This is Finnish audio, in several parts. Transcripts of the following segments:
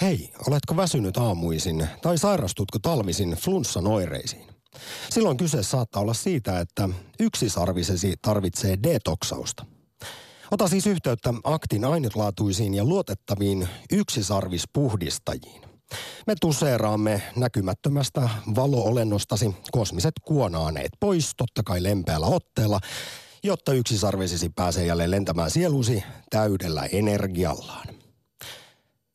Hei, oletko väsynyt aamuisin tai sairastutko talvisin flunssanoireisiin? Silloin kyse saattaa olla siitä, että yksisarvisesi tarvitsee detoksausta. Ota siis yhteyttä aktin ainutlaatuisiin ja luotettaviin yksisarvispuhdistajiin. Me tuseeraamme näkymättömästä valoolennostasi kosmiset kuonaaneet pois, totta kai lempeällä otteella, jotta yksisarvisesi pääsee jälleen lentämään sielusi täydellä energiallaan.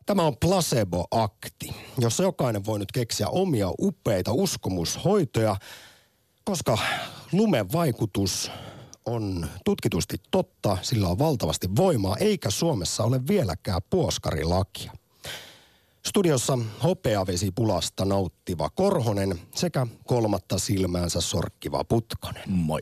Tämä on placebo-akti, jossa jokainen voi nyt keksiä omia upeita uskomushoitoja, koska lumen vaikutus on tutkitusti totta, sillä on valtavasti voimaa, eikä Suomessa ole vieläkään puoskarilakia. Studiossa hopeavesipulasta nauttiva Korhonen sekä kolmatta silmäänsä sorkkiva Putkonen. Moi.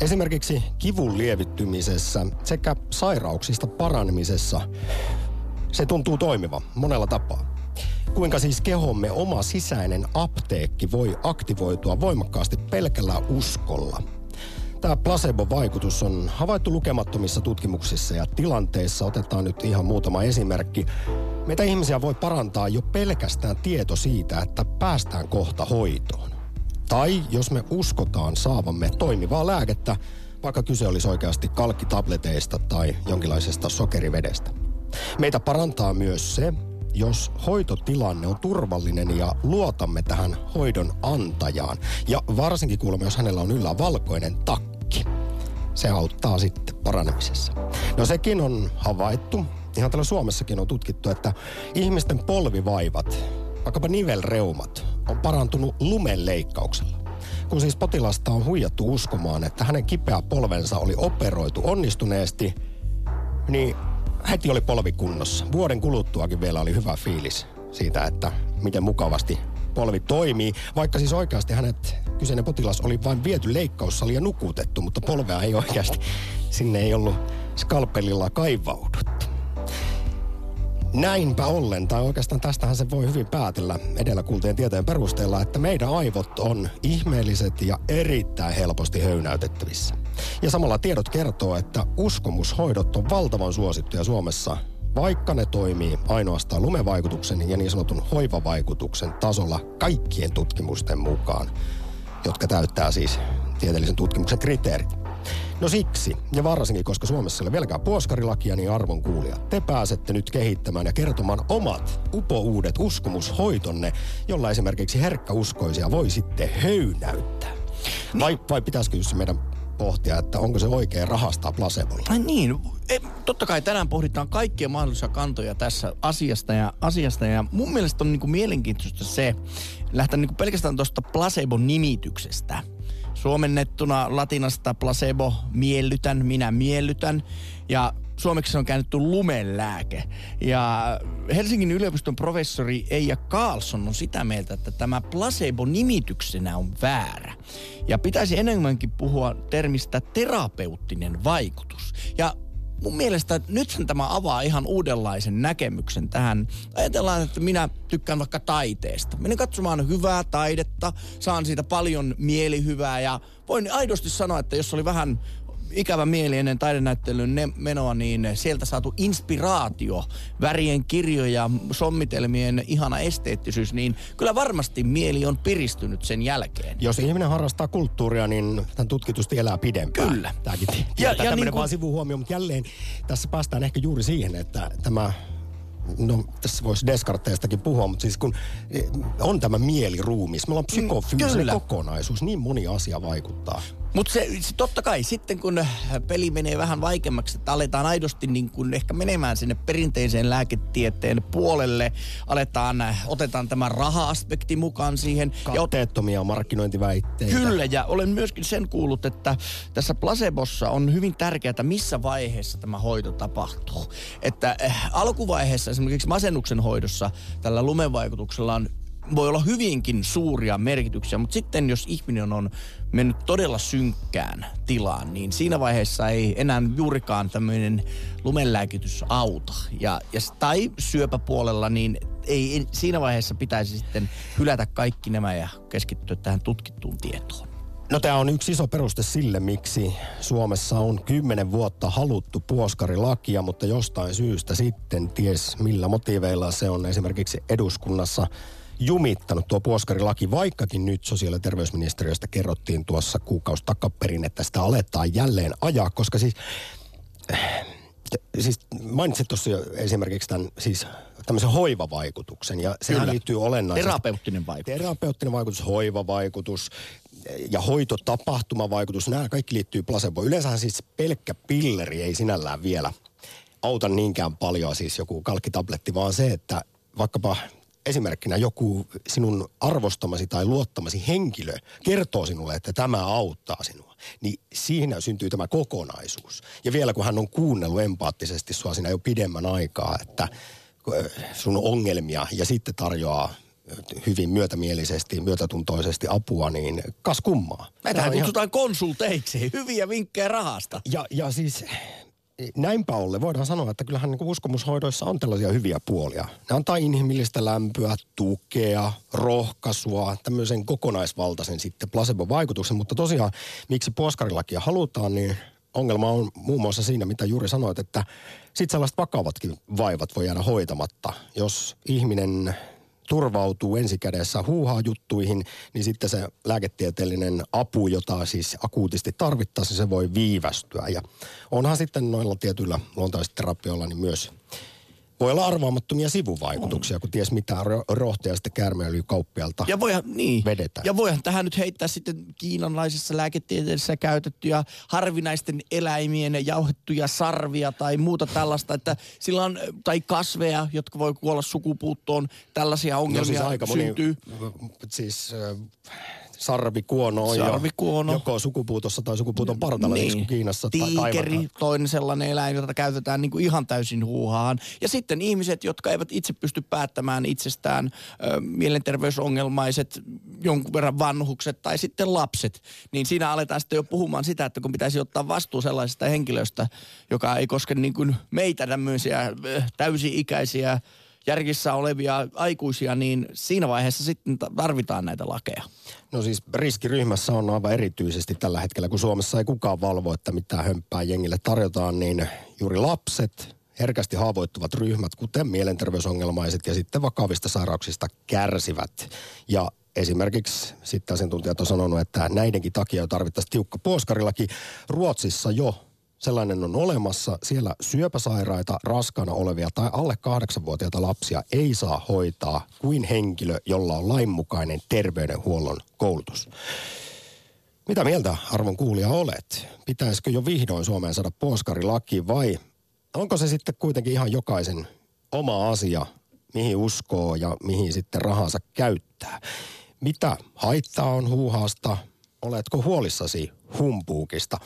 Esimerkiksi kivun lievittymisessä sekä sairauksista paranemisessa se tuntuu toimiva monella tapaa. Kuinka siis kehomme oma sisäinen apteekki voi aktivoitua voimakkaasti pelkällä uskolla. Tämä placebo-vaikutus on havaittu lukemattomissa tutkimuksissa ja tilanteissa. Otetaan nyt ihan muutama esimerkki. Meitä ihmisiä voi parantaa jo pelkästään tieto siitä, että päästään kohta hoitoon. Tai jos me uskotaan saavamme toimivaa lääkettä, vaikka kyse olisi oikeasti kalkkitableteista tai jonkinlaisesta sokerivedestä. Meitä parantaa myös se, jos hoitotilanne on turvallinen ja luotamme tähän hoidon antajaan. Ja varsinkin kuulemma, jos hänellä on yllä valkoinen takki. Se auttaa sitten paranemisessa. No sekin on havaittu, ihan täällä Suomessakin on tutkittu, että ihmisten polvivaivat, vaikkapa nivelreumat, on parantunut lumenleikkauksella. Kun siis potilasta on huijattu uskomaan, että hänen kipeä polvensa oli operoitu onnistuneesti, niin heti oli polvi kunnossa. Vuoden kuluttuakin vielä oli hyvä fiilis siitä, että miten mukavasti polvi toimii. Vaikka siis oikeasti hänet, kyseinen potilas, oli vain viety leikkaussali ja nukutettu, mutta polvea ei oikeasti, sinne ei ollut skalpelilla kaivauduttu. Näinpä ollen, tai oikeastaan tästähän se voi hyvin päätellä edellä kuultien tietojen perusteella, että meidän aivot on ihmeelliset ja erittäin helposti höynäytettävissä. Ja samalla tiedot kertoo, että uskomushoidot on valtavan suosittuja Suomessa, vaikka ne toimii ainoastaan lumevaikutuksen ja niin sanotun hoivavaikutuksen tasolla kaikkien tutkimusten mukaan, jotka täyttää siis tieteellisen tutkimuksen kriteerit. No siksi, ja varsinkin koska Suomessa ei ole vieläkään puoskarilakia, niin arvon kuulia. Te pääsette nyt kehittämään ja kertomaan omat upouudet uskomushoitonne, jolla esimerkiksi herkkäuskoisia voi sitten höynäyttää. Vai, vai pitäisikö just meidän pohtia, että onko se oikein rahastaa placebolla? Ai niin, e, totta kai tänään pohditaan kaikkia mahdollisia kantoja tässä asiasta ja, asiasta ja mun mielestä on niinku mielenkiintoista se, lähteä niinku pelkästään tuosta placebo-nimityksestä. Suomennettuna latinasta placebo, miellytän, minä miellytän. Ja suomeksi se on käännetty lumelääke. Ja Helsingin yliopiston professori Eija Carlson on sitä mieltä, että tämä placebo-nimityksenä on väärä. Ja pitäisi enemmänkin puhua termistä terapeuttinen vaikutus. Ja mun mielestä nythän tämä avaa ihan uudenlaisen näkemyksen tähän. Ajatellaan, että minä tykkään vaikka taiteesta. Menen katsomaan hyvää taidetta, saan siitä paljon mielihyvää ja voin aidosti sanoa, että jos oli vähän ikävä mieli ennen taidenäyttelyn ne menoa, niin sieltä saatu inspiraatio, värien kirjoja, sommitelmien ihana esteettisyys, niin kyllä varmasti mieli on piristynyt sen jälkeen. Jos ihminen harrastaa kulttuuria, niin hän tutkitusti elää pidempään. Kyllä. Tämäkin ja, ja tämmöinen niin kuin... vaan sivuhuomio, mutta jälleen tässä päästään ehkä juuri siihen, että tämä no tässä voisi Descarteistakin puhua, mutta siis kun eh, on tämä mieliruumis, me ollaan mm, psykofyysinen kokonaisuus, niin moni asia vaikuttaa. Mutta se, se, totta kai sitten kun peli menee vähän vaikeammaksi, että aletaan aidosti niin kun ehkä menemään sinne perinteiseen lääketieteen puolelle, aletaan, otetaan tämä raha-aspekti mukaan siihen. Katteettomia ja markkinointiväitteitä. Kyllä, ja olen myöskin sen kuullut, että tässä placebossa on hyvin tärkeää, missä vaiheessa tämä hoito tapahtuu. Että äh, alkuvaiheessa esimerkiksi masennuksen hoidossa tällä lumevaikutuksella on voi olla hyvinkin suuria merkityksiä, mutta sitten jos ihminen on mennyt todella synkkään tilaan, niin siinä vaiheessa ei enää juurikaan tämmöinen lumenlääkitys auta. Ja, ja, tai syöpäpuolella, niin ei siinä vaiheessa pitäisi sitten hylätä kaikki nämä ja keskittyä tähän tutkittuun tietoon. No tämä on yksi iso peruste sille, miksi Suomessa on kymmenen vuotta haluttu puoskarilakia, mutta jostain syystä sitten, ties millä motiiveilla se on esimerkiksi eduskunnassa jumittanut tuo puoskarilaki, vaikkakin nyt sosiaali- ja terveysministeriöstä kerrottiin tuossa kuukausi takaperin, että sitä aletaan jälleen ajaa, koska siis, siis mainitsit tuossa esimerkiksi tämän siis tämmöisen hoivavaikutuksen ja sehän Kyllä. liittyy olennaisesti. Terapeuttinen vaikutus. Terapeuttinen vaikutus, hoivavaikutus, ja hoitotapahtumavaikutus, nämä kaikki liittyy placebo. Yleensähän siis pelkkä pilleri ei sinällään vielä auta niinkään paljon, siis joku kalkkitabletti, vaan se, että vaikkapa esimerkkinä joku sinun arvostamasi tai luottamasi henkilö kertoo sinulle, että tämä auttaa sinua, niin siinä syntyy tämä kokonaisuus. Ja vielä kun hän on kuunnellut empaattisesti sua siinä jo pidemmän aikaa, että sun ongelmia ja sitten tarjoaa hyvin myötämielisesti, myötätuntoisesti apua, niin kas kummaa. Näitähän kutsutaan ihan... konsulteiksi, hyviä vinkkejä rahasta. Ja, ja siis näinpä olle voidaan sanoa, että kyllähän niin uskomushoidoissa on tällaisia hyviä puolia. Ne antaa inhimillistä lämpöä, tukea, rohkaisua, tämmöisen kokonaisvaltaisen sitten placebo-vaikutuksen. Mutta tosiaan, miksi puoskarilakia halutaan, niin ongelma on muun muassa siinä, mitä juuri sanoit, että sitten sellaiset vakavatkin vaivat voi jäädä hoitamatta. Jos ihminen turvautuu ensikädessä huuhaa-juttuihin, niin sitten se lääketieteellinen apu, jota siis akuutisti tarvittaisiin, se voi viivästyä. Ja onhan sitten noilla tietyillä luontaisterapioilla niin myös voi olla arvaamattomia sivuvaikutuksia, on. kun ties mitä rohkeasta käärmeöljykauppialta ja voihan, niin. vedetään. Ja voihan tähän nyt heittää sitten kiinanlaisessa lääketieteessä käytettyjä harvinaisten eläimien jauhettuja sarvia tai muuta tällaista, että sillä on, tai kasveja, jotka voi kuolla sukupuuttoon, tällaisia ongelmia no siis aika syntyy. Moni, siis sarvikuono on sarvikuono. Jo, joko sukupuutossa tai sukupuuton partalla niin. niin Kiinassa. Tiikeri, tai toinen sellainen eläin, jota käytetään niin kuin ihan täysin huuhaan. Ja sitten ihmiset, jotka eivät itse pysty päättämään itsestään, ö, mielenterveysongelmaiset, jonkun verran vanhukset tai sitten lapset, niin siinä aletaan sitten jo puhumaan sitä, että kun pitäisi ottaa vastuu sellaisesta henkilöstä, joka ei koske niin kuin meitä tämmöisiä täysi-ikäisiä järkissä olevia aikuisia, niin siinä vaiheessa sitten tarvitaan näitä lakeja. No siis riskiryhmässä on aivan erityisesti tällä hetkellä, kun Suomessa ei kukaan valvo, että mitä hömppää jengille tarjotaan, niin juuri lapset, herkästi haavoittuvat ryhmät, kuten mielenterveysongelmaiset ja sitten vakavista sairauksista kärsivät. Ja esimerkiksi sitten asiantuntijat on sanonut, että näidenkin takia tarvittaisiin tiukka puoskarilaki. Ruotsissa jo sellainen on olemassa. Siellä syöpäsairaita, raskaana olevia tai alle kahdeksanvuotiaita lapsia ei saa hoitaa kuin henkilö, jolla on lainmukainen terveydenhuollon koulutus. Mitä mieltä arvon kuulija olet? Pitäisikö jo vihdoin Suomeen saada puoskarilaki vai onko se sitten kuitenkin ihan jokaisen oma asia, mihin uskoo ja mihin sitten rahansa käyttää? Mitä haittaa on huuhaasta? Oletko huolissasi humpuukista.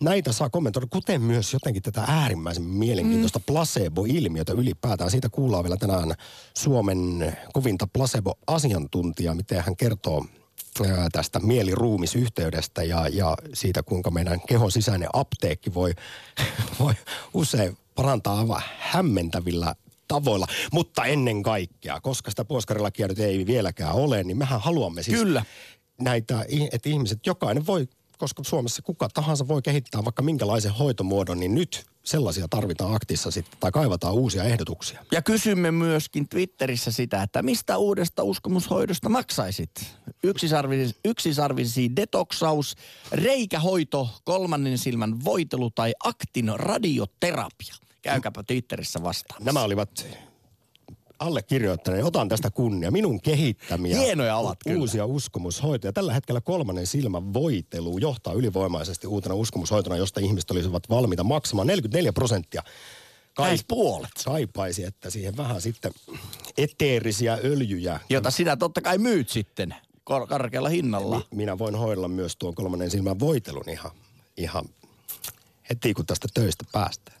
Näitä saa kommentoida, kuten myös jotenkin tätä äärimmäisen mielenkiintoista mm. placebo-ilmiötä ylipäätään. Siitä kuullaan vielä tänään Suomen kovinta placebo-asiantuntijaa, miten hän kertoo tästä mieliruumisyhteydestä ja, ja siitä, kuinka meidän kehon sisäinen apteekki voi, voi usein parantaa aivan hämmentävillä tavoilla. Mutta ennen kaikkea, koska sitä puoskarilakia nyt ei vieläkään ole, niin mehän haluamme siis Kyllä. näitä, että ihmiset, jokainen voi koska Suomessa kuka tahansa voi kehittää vaikka minkälaisen hoitomuodon, niin nyt sellaisia tarvitaan aktissa sitten, tai kaivataan uusia ehdotuksia. Ja kysymme myöskin Twitterissä sitä, että mistä uudesta uskomushoidosta maksaisit? Yksisarvisi, yksisarvisi detoksaus, reikähoito, kolmannen silmän voitelu tai aktin radioterapia. Käykääpä Twitterissä vastaan. Nämä olivat allekirjoittaneen, otan tästä kunnia, minun kehittämiä Hienoja ovat u- uusia uskomushoitoja. Tällä hetkellä kolmannen silmän voitelu johtaa ylivoimaisesti uutena uskomushoitona, josta ihmiset olisivat valmiita maksamaan 44 prosenttia. Kai, puolet. Kaipaisi, että siihen vähän sitten eteerisiä öljyjä. Jota sinä totta kai myyt sitten kor- karkealla hinnalla. Mi- minä voin hoidella myös tuon kolmannen silmän voitelun ihan, ihan heti kun tästä töistä päästään.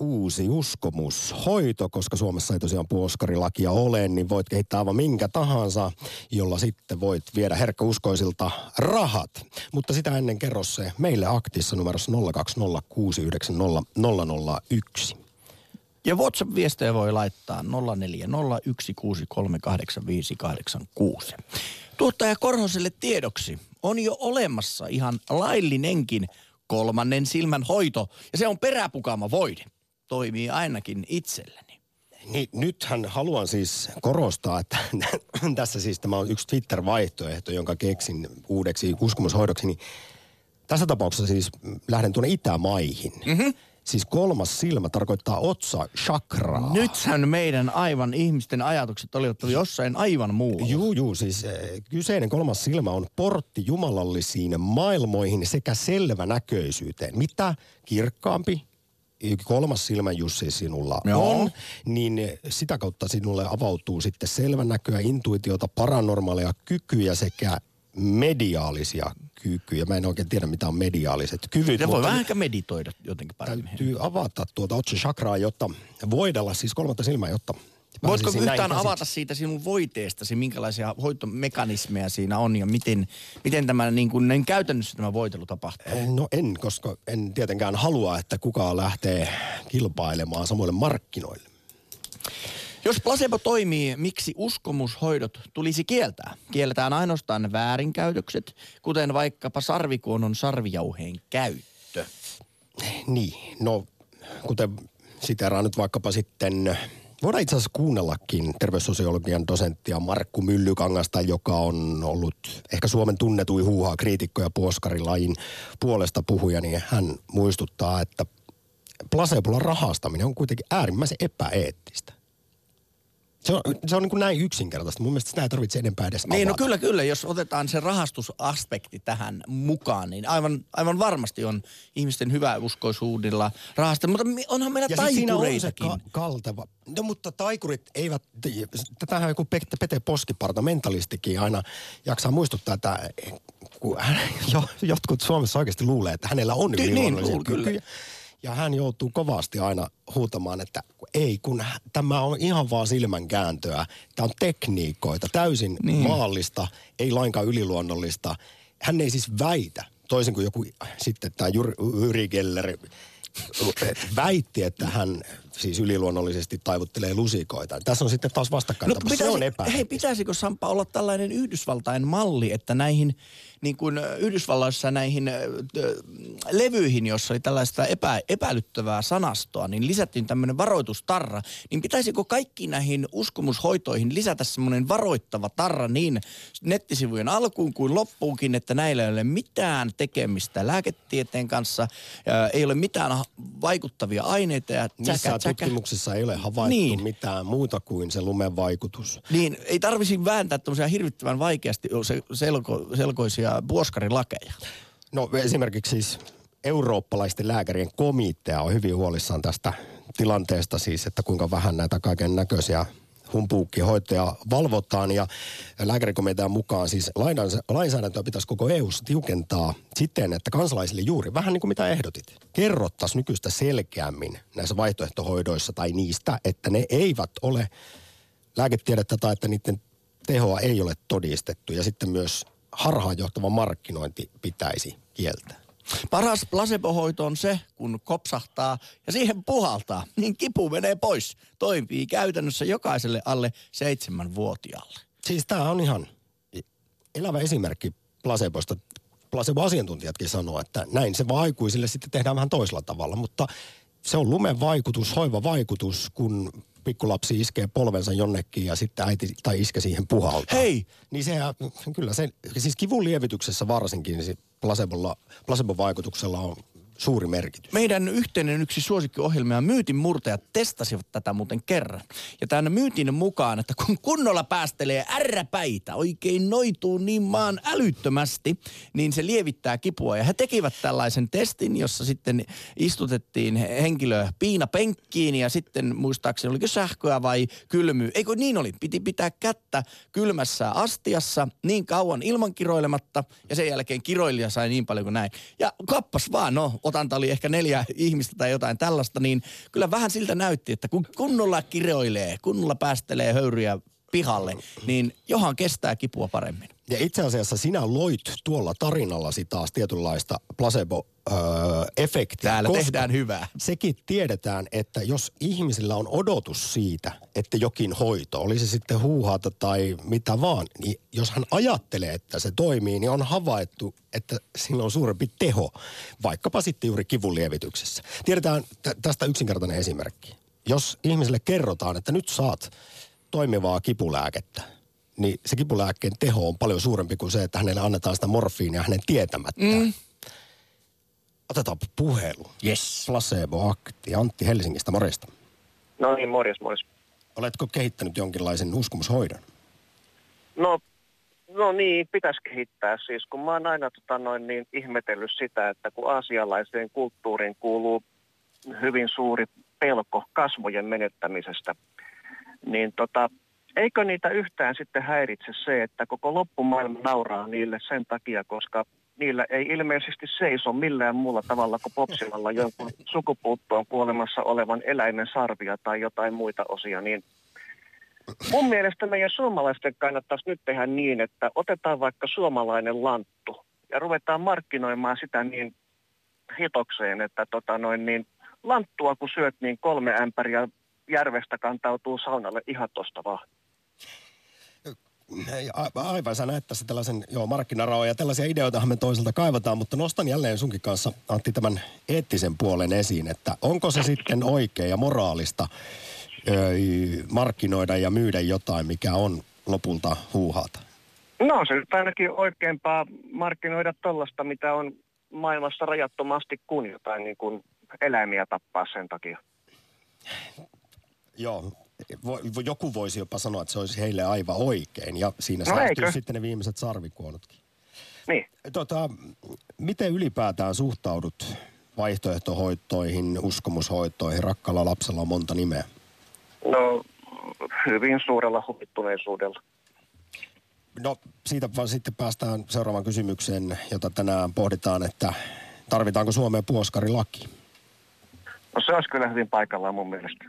uusi uskomus, hoito, koska Suomessa ei tosiaan puoskarilakia ole, niin voit kehittää aivan minkä tahansa, jolla sitten voit viedä herkkäuskoisilta rahat. Mutta sitä ennen kerro se meille aktissa numerossa 020690001. Ja WhatsApp-viestejä voi laittaa 0401638586. Tuottaja Korhoselle tiedoksi on jo olemassa ihan laillinenkin kolmannen silmän hoito, ja se on peräpukama voide. Toimii ainakin itselleni. Niin, nythän haluan siis korostaa, että tässä siis tämä on yksi Twitter-vaihtoehto, jonka keksin uudeksi uskomushoidoksi. Niin tässä tapauksessa siis lähden tuonne Itämaihin. Mm-hmm. Siis kolmas silmä tarkoittaa otsa chakraa. Nythän meidän aivan ihmisten ajatukset olivat jossain aivan muualla. Juu, juu, siis äh, kyseinen kolmas silmä on portti jumalallisiin maailmoihin sekä selvänäköisyyteen. Mitä kirkkaampi kolmas silmä Jussi sinulla Joo. on, niin sitä kautta sinulle avautuu sitten selvänäköä, intuitiota, paranormaaleja kykyjä sekä mediaalisia kykyjä. Mä en oikein tiedä, mitä on mediaaliset kyvyt. Ja voi vähän ehkä meditoida jotenkin paremmin. Täytyy avata tuota otsa chakraa, jotta voidella siis kolmatta silmää, jotta Voitko yhtään avata siitä sinun voiteestasi, minkälaisia hoitomekanismeja siinä on ja miten, miten tämä niin kuin, näin käytännössä tämä voitelu tapahtuu? No en, koska en tietenkään halua, että kukaan lähtee kilpailemaan samoille markkinoille. Jos placebo toimii, miksi uskomushoidot tulisi kieltää? Kielletään ainoastaan väärinkäytökset, kuten vaikkapa sarvikuonon sarvijauheen käyttö. Niin, no kuten siteraan nyt vaikkapa sitten, voidaan itse asiassa kuunnellakin terveyssosiologian dosenttia Markku Myllykangasta, joka on ollut ehkä Suomen tunnetuin huuhaa kriitikko ja puoskarilajin puolesta puhuja, niin hän muistuttaa, että placebolla rahastaminen on kuitenkin äärimmäisen epäeettistä. Se on, se on niin kuin näin yksinkertaista. Mun mielestä sitä ei tarvitse enempää edes Niin, no kyllä, kyllä. Jos otetaan se rahastusaspekti tähän mukaan, niin aivan, aivan varmasti on ihmisten hyväuskoisuudella rahasta. Mutta onhan meillä Ja sit siinä on se taikureitakin. ka- kalteva. No mutta taikurit eivät, tätähän joku Pete Poskiparta, mentalistikin aina jaksaa muistuttaa, että kun hän, jo, jotkut Suomessa oikeasti luulee, että hänellä on niin, yliluonnollisia luul- kyllä. Ja hän joutuu kovasti aina huutamaan, että ei, kun tämä on ihan vaan silmänkääntöä. Tämä on tekniikoita, täysin niin. maallista, ei lainkaan yliluonnollista. Hän ei siis väitä, toisin kuin joku sitten tämä Jur- Yri Geller väitti, että hän siis yliluonnollisesti taivuttelee lusikoita. Tässä on sitten taas vastakkain. No, se on epä. hei, pitäisikö Sampa olla tällainen Yhdysvaltain malli, että näihin niin kuin Yhdysvalloissa näihin levyihin, jossa oli tällaista epä, epäilyttävää sanastoa, niin lisättiin tämmöinen varoitustarra. Niin pitäisikö kaikki näihin uskomushoitoihin lisätä semmoinen varoittava tarra niin nettisivujen alkuun kuin loppuunkin, että näillä ei ole mitään tekemistä lääketieteen kanssa, ei ole mitään vaikuttavia aineita ja Missään tsäkä, tsäkä. tutkimuksissa ei ole havaittu Niin. mitään muuta kuin se lumen vaikutus. Niin, ei tarvisi vääntää tämmöisiä hirvittävän vaikeasti se- selko, selkoisia puoskarilakeja. No esimerkiksi siis eurooppalaisten lääkärien komitea on hyvin huolissaan tästä tilanteesta siis, että kuinka vähän näitä kaiken näköisiä humpuukkihoitoja valvotaan. Ja lääkärikomitean mukaan siis lainsäädäntö- lainsäädäntöä pitäisi koko eu tiukentaa siten, että kansalaisille juuri vähän niin kuin mitä ehdotit, kerrottaisiin nykyistä selkeämmin näissä vaihtoehtohoidoissa tai niistä, että ne eivät ole lääketiedettä tai että niiden tehoa ei ole todistettu. Ja sitten myös harhaanjohtava markkinointi pitäisi kieltää. Paras placebohoito on se, kun kopsahtaa ja siihen puhaltaa, niin kipu menee pois. Toimii käytännössä jokaiselle alle seitsemänvuotiaalle. Siis tämä on ihan elävä esimerkki placeboista. Placebo-asiantuntijatkin sanoo, että näin se vaan aikuisille sitten tehdään vähän toisella tavalla, mutta se on lumen vaikutus, hoiva vaikutus, kun pikkulapsi iskee polvensa jonnekin ja sitten äiti tai iske siihen puhaltaa. Hei! Niin se, kyllä se, siis kivun lievityksessä varsinkin, niin se placebolla, placebo-vaikutuksella on suuri merkitys. Meidän yhteinen yksi suosikkiohjelma ja myytin murtajat testasivat tätä muuten kerran. Ja tämän myytin mukaan, että kun kunnolla päästelee ärräpäitä, oikein noituu niin maan älyttömästi, niin se lievittää kipua. Ja he tekivät tällaisen testin, jossa sitten istutettiin henkilö piina penkkiin ja sitten muistaakseni oliko sähköä vai kylmy. Eikö niin oli? Piti pitää kättä kylmässä astiassa niin kauan ilman kiroilematta ja sen jälkeen kiroilija sai niin paljon kuin näin. Ja kappas vaan, no otanta oli ehkä neljä ihmistä tai jotain tällaista, niin kyllä vähän siltä näytti, että kun kunnolla kiroilee, kunnolla päästelee höyryjä pihalle, niin johan kestää kipua paremmin. Ja itse asiassa sinä loit tuolla tarinallasi taas tietynlaista placebo efektiä. Täällä tehdään hyvää. Sekin tiedetään, että jos ihmisillä on odotus siitä, että jokin hoito, oli se sitten huuhaata tai mitä vaan, niin jos hän ajattelee, että se toimii, niin on havaittu, että sillä on suurempi teho, vaikkapa sitten juuri kivunlievityksessä. Tiedetään t- tästä yksinkertainen esimerkki. Jos ihmiselle kerrotaan, että nyt saat toimivaa kipulääkettä, niin se kipulääkkeen teho on paljon suurempi kuin se, että hänelle annetaan sitä morfiinia hänen tietämättä. Mm. Otetaan puhelu. Yes. Placebo-akti. Antti Helsingistä, morjesta. No niin, morjes, morjes. Oletko kehittänyt jonkinlaisen uskomushoidon? No, no niin, pitäisi kehittää siis, kun mä oon aina tota, noin, niin, ihmetellyt sitä, että kun aasialaiseen kulttuuriin kuuluu hyvin suuri pelko kasvojen menettämisestä, niin tota, eikö niitä yhtään sitten häiritse se, että koko loppumaailma nauraa niille sen takia, koska niillä ei ilmeisesti seiso millään muulla tavalla kuin popsimalla jonkun sukupuuttoon kuolemassa olevan eläimen sarvia tai jotain muita osia, niin mun mielestä meidän suomalaisten kannattaisi nyt tehdä niin, että otetaan vaikka suomalainen lanttu ja ruvetaan markkinoimaan sitä niin hitokseen, että tota noin niin, lanttua kun syöt, niin kolme ämpäriä järvestä kantautuu saunalle ihan tosta vaan. Aivan, sä näet tässä tällaisen joo, markkinaraon ja tällaisia ideoita me toiselta kaivataan, mutta nostan jälleen sunkin kanssa Antti tämän eettisen puolen esiin, että onko se sitten oikein ja moraalista öö, markkinoida ja myydä jotain, mikä on lopulta huuhaata? No se nyt ainakin oikeampaa markkinoida tuollaista, mitä on maailmassa rajattomasti kuin jotain niin kuin eläimiä tappaa sen takia. Joo, joku voisi jopa sanoa, että se olisi heille aivan oikein. Ja siinä no säästyy sitten ne viimeiset sarvikuonotkin. Niin. Tota, miten ylipäätään suhtaudut vaihtoehtohoitoihin, uskomushoitoihin? Rakkalla lapsella on monta nimeä. No, hyvin suurella huvittuneisuudella. No, siitä vaan sitten päästään seuraavaan kysymykseen, jota tänään pohditaan, että tarvitaanko Suomeen puoskarilaki? No se olisi kyllä hyvin paikallaan mun mielestä.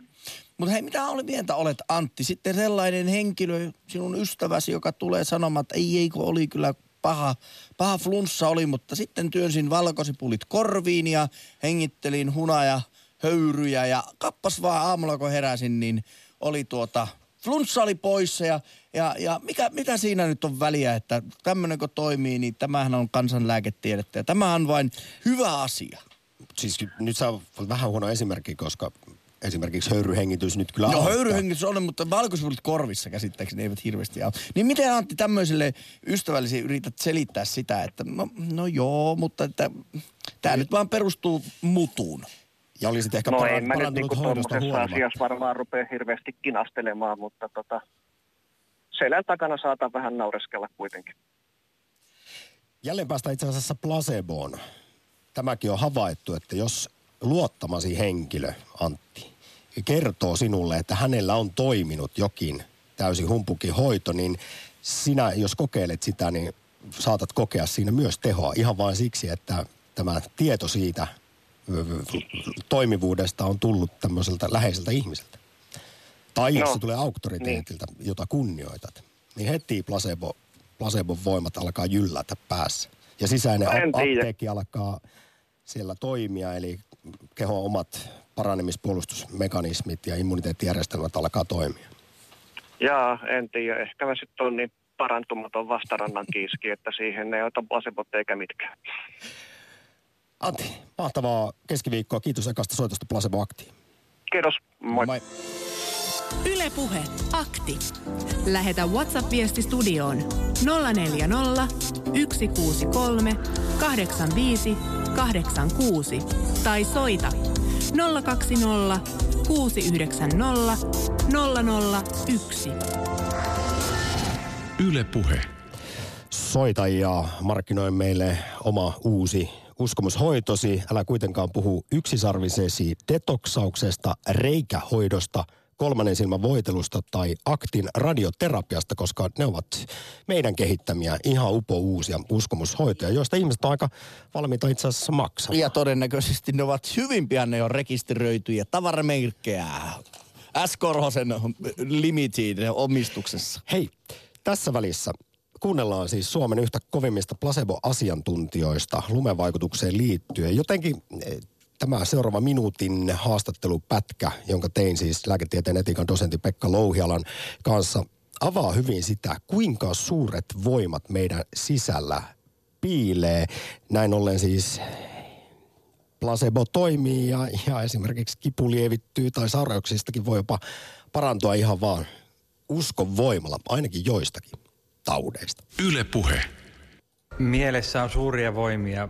Mutta hei, mitä oli mieltä olet Antti? Sitten sellainen henkilö, sinun ystäväsi, joka tulee sanomaan, että ei, ei, kun oli kyllä paha, paha flunssa oli, mutta sitten työnsin valkosipulit korviin ja hengittelin hunaja höyryjä ja kappas vaan aamulla kun heräsin, niin oli tuota, flunssa oli poissa ja, ja, ja mikä, mitä siinä nyt on väliä, että tämmöinen kun toimii, niin tämähän on kansanlääketiedettä ja tämä on vain hyvä asia. Siis nyt saa vähän huono esimerkki, koska esimerkiksi höyryhengitys nyt kyllä No höyryhengitys on, mutta valkoisuudet korvissa käsittääkseni eivät hirveästi auta. Niin miten Antti tämmöiselle ystävällisiä yrität selittää sitä, että no, no joo, mutta että tämä nyt vaan perustuu mutuun. Ja olisit ehkä no para- en mä nyt niinku tuommoisessa asiassa varmaan rupea hirveästi kinastelemaan, mutta tota, selän takana saatan vähän naureskella kuitenkin. Jälleen päästään itse asiassa placeboon. Tämäkin on havaittu, että jos luottamasi henkilö, Antti, kertoo sinulle, että hänellä on toiminut jokin täysin humpukin hoito, niin sinä, jos kokeilet sitä, niin saatat kokea siinä myös tehoa ihan vain siksi, että tämä tieto siitä toimivuudesta on tullut tämmöiseltä läheiseltä ihmiseltä. Tai jos No, se tulee auktoriteetilta, jota kunnioitat, niin heti placebo, placebon voimat alkaa jyllätä päässä. Ja sisäinen tiedä. apteekki alkaa siellä toimia, eli kehon omat paranemispuolustusmekanismit ja immuniteettijärjestelmät alkaa toimia. Jaa, en tiedä. Ehkä mä sitten on niin parantumaton vastarannan kiiski, että siihen ei ota placebot eikä mitkään. Antti, mahtavaa keskiviikkoa. Kiitos ekasta soitosta Placebo Aktiin. Kiitos, moi. Moi. Yle Puhe. Akti. Lähetä WhatsApp-viesti studioon 040 163 85 186 tai soita 020 690 001. Yle Puhe. Soita ja markkinoi meille oma uusi uskomushoitosi. Älä kuitenkaan puhu yksisarvisesi detoksauksesta, reikähoidosta, kolmannen silmän voitelusta tai aktin radioterapiasta, koska ne ovat meidän kehittämiä ihan upo uusia uskomushoitoja, joista ihmiset on aika valmiita itse asiassa maksamaan. Ja todennäköisesti ne ovat hyvin pian ne on rekisteröityjä tavaramerkkejä. S. Korhosen Limited omistuksessa. Hei, tässä välissä kuunnellaan siis Suomen yhtä kovimmista placebo-asiantuntijoista lumevaikutukseen liittyen. Jotenkin eh, tämä seuraava minuutin haastattelupätkä, jonka tein siis lääketieteen etiikan dosentti Pekka Louhialan kanssa, avaa hyvin sitä, kuinka suuret voimat meidän sisällä piilee. Näin ollen siis placebo toimii ja, ja esimerkiksi kipu lievittyy tai sairauksistakin voi jopa parantua ihan vaan uskon voimalla, ainakin joistakin taudeista. Yle Puhe. Mielessä on suuria voimia.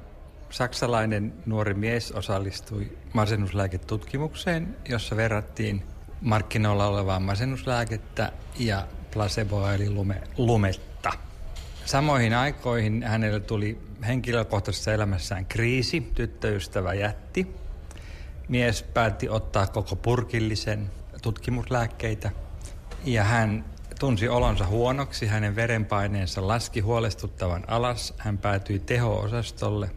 Saksalainen nuori mies osallistui masennuslääketutkimukseen, jossa verrattiin markkinoilla olevaa masennuslääkettä ja placeboa eli lume, lumetta. Samoihin aikoihin hänelle tuli henkilökohtaisessa elämässään kriisi, tyttöystävä jätti. Mies päätti ottaa koko purkillisen tutkimuslääkkeitä ja hän tunsi olonsa huonoksi, hänen verenpaineensa laski huolestuttavan alas, hän päätyi teho-osastolle,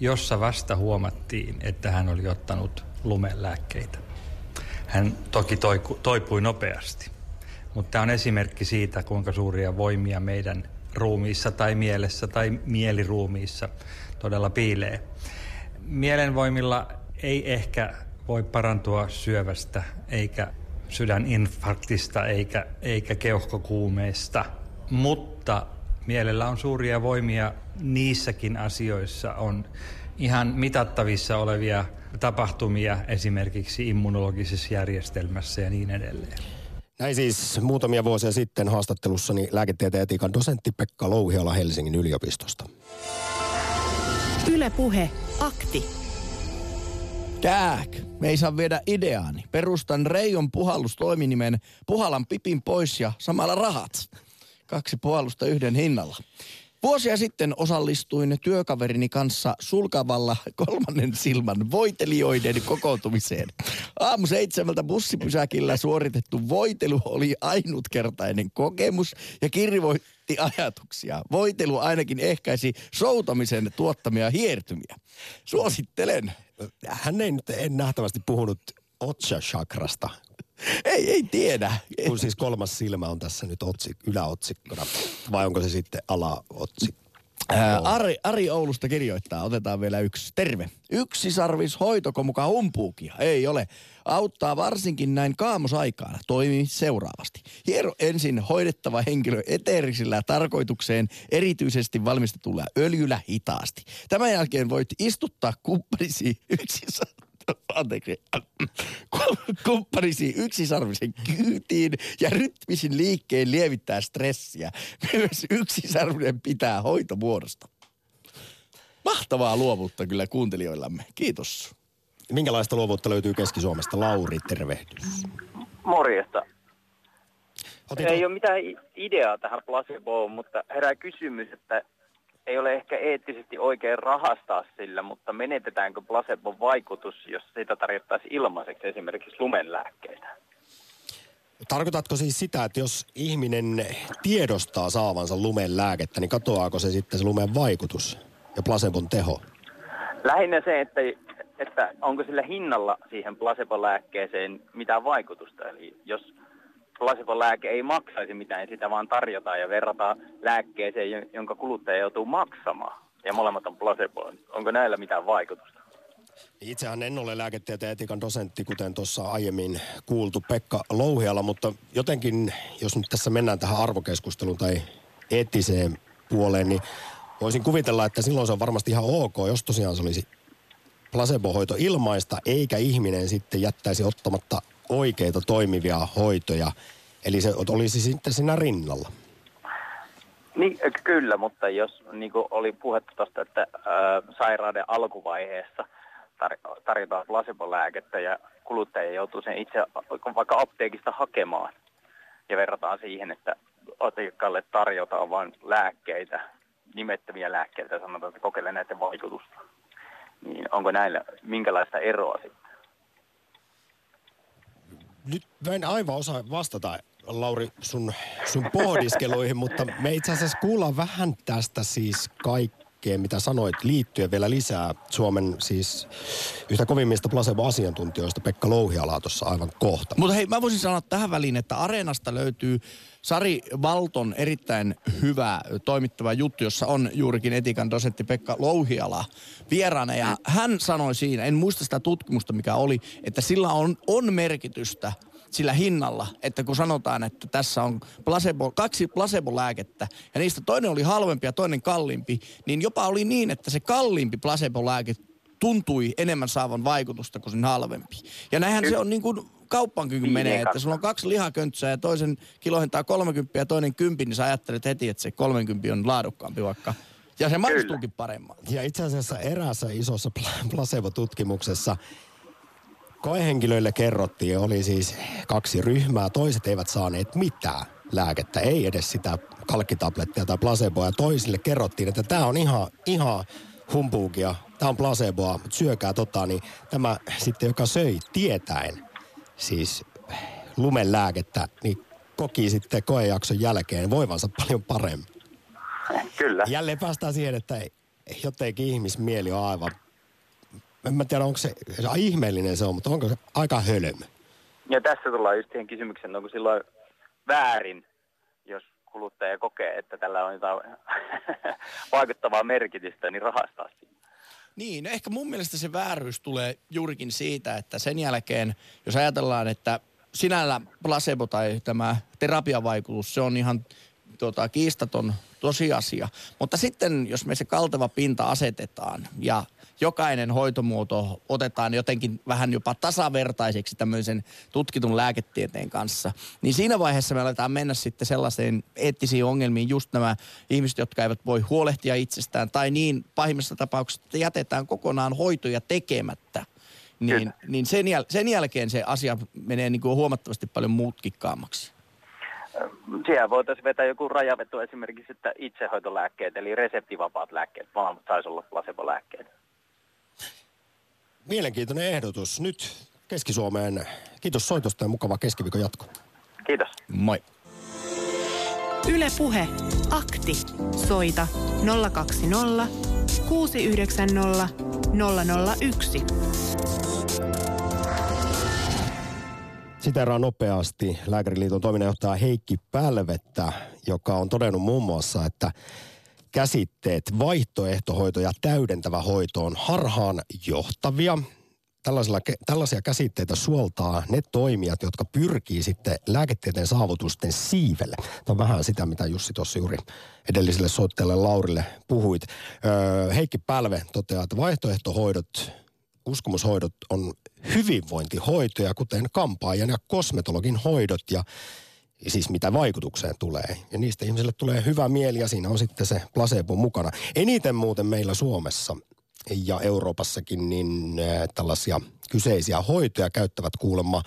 jossa vasta huomattiin, että hän oli ottanut lumelääkkeitä. Hän toki toipui nopeasti, mutta tämä on esimerkki siitä, kuinka suuria voimia meidän ruumiissa tai mielessä tai mieliruumiissa todella piilee. Mielenvoimilla ei ehkä voi parantua syövästä eikä sydäninfarktista eikä, eikä keuhkokuumeista, mutta mielellä on suuria voimia niissäkin asioissa on ihan mitattavissa olevia tapahtumia esimerkiksi immunologisessa järjestelmässä ja niin edelleen. Näin siis muutamia vuosia sitten haastattelussani lääketieteen etiikan dosentti Pekka Louhiala Helsingin yliopistosta. Ylepuhe akti. Kääk, me ei saa viedä ideaani. Perustan Reijon puhallustoiminimen Puhalan pipin pois ja samalla rahat. Kaksi puhallusta yhden hinnalla. Vuosia sitten osallistuin työkaverini kanssa sulkavalla kolmannen silmän voitelijoiden kokoontumiseen. Aamu seitsemältä bussipysäkillä suoritettu voitelu oli ainutkertainen kokemus ja kirvoitti ajatuksia. Voitelu ainakin ehkäisi soutamisen tuottamia hiertymiä. Suosittelen. Hän ei nyt en nähtävästi puhunut Otsa-chakrasta, ei, ei tiedä. kun siis kolmas silmä on tässä nyt otsik, yläotsikkona. Vai onko se sitten alaotsikko? Ää, Ari, Ari Oulusta kirjoittaa, otetaan vielä yksi. Terve. Yksi sarvis hoitoko mukaan humpuukia? Ei ole. Auttaa varsinkin näin kaamosaikaan. Toimii seuraavasti. Hiero ensin hoidettava henkilö eteerisellä tarkoitukseen erityisesti valmistetulla öljyllä hitaasti. Tämän jälkeen voit istuttaa kumppanisi yksi anteeksi, kumppanisi yksisarvisen kyytiin ja rytmisin liikkeen lievittää stressiä. Myös yksisarvinen pitää hoitomuodosta. Mahtavaa luovuutta kyllä kuuntelijoillamme. Kiitos. Minkälaista luovuutta löytyy Keski-Suomesta? Lauri, tervehdys. Morjesta. Otit Ei ole mitään ideaa tähän placeboon, mutta herää kysymys, että ei ole ehkä eettisesti oikein rahastaa sillä, mutta menetetäänkö placebon vaikutus, jos sitä tarjottaisiin ilmaiseksi esimerkiksi lumenlääkkeitä? Tarkoitatko siis sitä, että jos ihminen tiedostaa saavansa lumen lääkettä, niin katoaako se sitten se lumen vaikutus ja placebon teho? Lähinnä se, että, että onko sillä hinnalla siihen placebo-lääkkeeseen mitään vaikutusta. Eli jos placebo-lääke ei maksaisi mitään, sitä vaan tarjotaan ja verrataan lääkkeeseen, jo- jonka kuluttaja joutuu maksamaan. Ja molemmat on placebo. Onko näillä mitään vaikutusta? Itsehän en ole lääketieteen etiikan dosentti, kuten tuossa aiemmin kuultu Pekka Louhiala, mutta jotenkin, jos nyt tässä mennään tähän arvokeskusteluun tai eettiseen puoleen, niin voisin kuvitella, että silloin se on varmasti ihan ok, jos tosiaan se olisi placebo-hoito ilmaista, eikä ihminen sitten jättäisi ottamatta oikeita toimivia hoitoja. Eli se olisi sitten siinä rinnalla. Niin, kyllä, mutta jos niin oli puhetta tuosta, että ä, sairauden alkuvaiheessa tar- tarjotaan placebo-lääkettä ja kuluttaja joutuu sen itse vaikka apteekista hakemaan ja verrataan siihen, että asiakkaalle tarjotaan vain lääkkeitä, nimettömiä lääkkeitä sanotaan, että kokeile näiden vaikutusta. Niin onko näillä minkälaista eroa sitten? Nyt mä en aivan osaa vastata, Lauri, sun, sun pohdiskeluihin, mutta me itse asiassa kuullaan vähän tästä siis kaikkea, mitä sanoit, liittyen vielä lisää Suomen siis yhtä kovimmista placebo-asiantuntijoista Pekka Louhialaa tuossa aivan kohta. Mutta hei, mä voisin sanoa tähän väliin, että Areenasta löytyy Sari Valton erittäin hyvä toimittava juttu, jossa on juurikin etikan dosentti Pekka Louhiala vieraana. Ja hän sanoi siinä, en muista sitä tutkimusta mikä oli, että sillä on, on merkitystä sillä hinnalla, että kun sanotaan, että tässä on placebo, kaksi placebo-lääkettä ja niistä toinen oli halvempi ja toinen kalliimpi, niin jopa oli niin, että se kalliimpi placebo-lääke tuntui enemmän saavan vaikutusta kuin sen halvempi. Ja näinhän se on niin kuin kauppaankin kun menee, että sulla on kaksi lihaköntsää ja toisen kilo hintaa 30 ja toinen 10, niin sä ajattelet heti, että se 30 on laadukkaampi vaikka. Ja se maistuukin paremmalta. Ja itse asiassa eräässä isossa pla- placebo-tutkimuksessa koehenkilöille kerrottiin, oli siis kaksi ryhmää. Toiset eivät saaneet mitään lääkettä, ei edes sitä kalkkitablettia tai placeboa. Ja toisille kerrottiin, että tämä on ihan, ihan humpuukia, tämä on placeboa, mutta syökää tota, niin tämä sitten, joka söi tietäen siis lumen lääkettä, niin koki sitten koejakson jälkeen voivansa paljon paremmin. Kyllä. Jälleen päästään siihen, että ei- jotenkin ihmismieli on aivan, en mä tiedä onko se, se on ihmeellinen se on, mutta onko se aika hölmö. Ja tässä tullaan just siihen kysymykseen, onko silloin väärin, jos kuluttaja kokee, että tällä on jotain vaikuttavaa merkitystä, niin rahastaa siinä. Niin, no ehkä mun mielestä se vääryys tulee juurikin siitä, että sen jälkeen, jos ajatellaan, että sinällä placebo tai tämä terapiavaikutus, se on ihan tota, kiistaton tosiasia. Mutta sitten, jos me se kalteva pinta asetetaan ja jokainen hoitomuoto otetaan jotenkin vähän jopa tasavertaiseksi tämmöisen tutkitun lääketieteen kanssa, niin siinä vaiheessa me aletaan mennä sitten sellaiseen eettisiin ongelmiin just nämä ihmiset, jotka eivät voi huolehtia itsestään tai niin pahimmassa tapauksessa, että jätetään kokonaan hoitoja tekemättä. Niin, Kyllä. niin sen, jäl- sen jälkeen se asia menee niin kuin huomattavasti paljon mutkikkaammaksi. Siellä voitaisiin vetää joku rajaveto esimerkiksi, että itsehoitolääkkeet, eli reseptivapaat lääkkeet, vaan saisi olla placebo-lääkkeet. Mielenkiintoinen ehdotus. Nyt Keski-Suomeen. Kiitos soitosta ja mukava keskiviikon jatko. Kiitos. Moi. Yle Puhe. Akti. Soita 020 690 001. Siteraan nopeasti Lääkäriliiton toiminnanjohtaja Heikki Pälvettä, joka on todennut muun muassa, että käsitteet vaihtoehtohoito ja täydentävä hoito on harhaan johtavia. Tällaisilla, tällaisia käsitteitä suoltaa ne toimijat, jotka pyrkii sitten lääketieteen saavutusten siivelle. Tämä on vähän sitä, mitä Jussi tuossa juuri edelliselle soittajalle Laurille puhuit. Öö, Heikki Pälve toteaa, että vaihtoehtohoidot uskomushoidot on hyvinvointihoitoja, kuten kampaajan ja kosmetologin hoidot ja siis mitä vaikutukseen tulee. Ja niistä ihmisille tulee hyvä mieli ja siinä on sitten se placebo mukana. Eniten muuten meillä Suomessa ja Euroopassakin niin äh, tällaisia kyseisiä hoitoja käyttävät kuulemma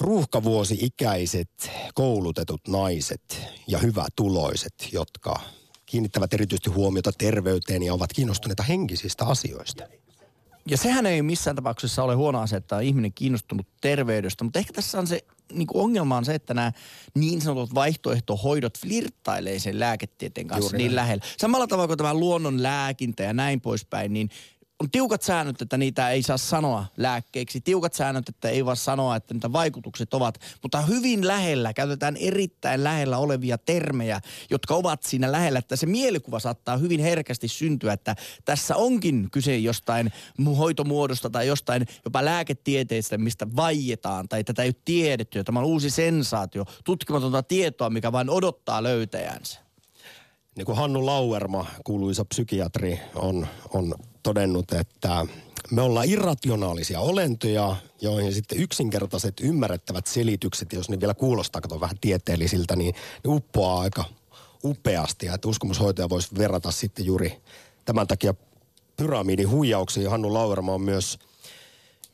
ruuhkavuosi-ikäiset, koulutetut naiset ja hyvätuloiset, jotka kiinnittävät erityisesti huomiota terveyteen ja ovat kiinnostuneita henkisistä asioista. Ja sehän ei missään tapauksessa ole huono asia, että on ihminen kiinnostunut terveydestä, mutta ehkä tässä on se niin kuin ongelma on se, että nämä niin sanotut vaihtoehtohoidot flirttailee sen lääketieteen kanssa Juuri niin näin. lähellä. Samalla tavalla kuin tämä luonnon lääkintä ja näin poispäin, niin on tiukat säännöt, että niitä ei saa sanoa lääkkeiksi. Tiukat säännöt, että ei voi sanoa, että niitä vaikutukset ovat. Mutta hyvin lähellä, käytetään erittäin lähellä olevia termejä, jotka ovat siinä lähellä, että se mielikuva saattaa hyvin herkästi syntyä, että tässä onkin kyse jostain mu- hoitomuodosta tai jostain jopa lääketieteestä, mistä vaietaan tai tätä ei ole tiedetty. Tämä on uusi sensaatio, tutkimatonta tietoa, mikä vain odottaa löytäjänsä. Niin kuin Hannu Lauerma, kuuluisa psykiatri, on, on todennut, että me ollaan irrationaalisia olentoja, joihin sitten yksinkertaiset ymmärrettävät selitykset, jos ne vielä kuulostaa kato vähän tieteellisiltä, niin ne uppoaa aika upeasti ja että uskomushoitaja voisi verrata sitten juuri tämän takia pyramidin huijauksiin. Hannu Lauerma on myös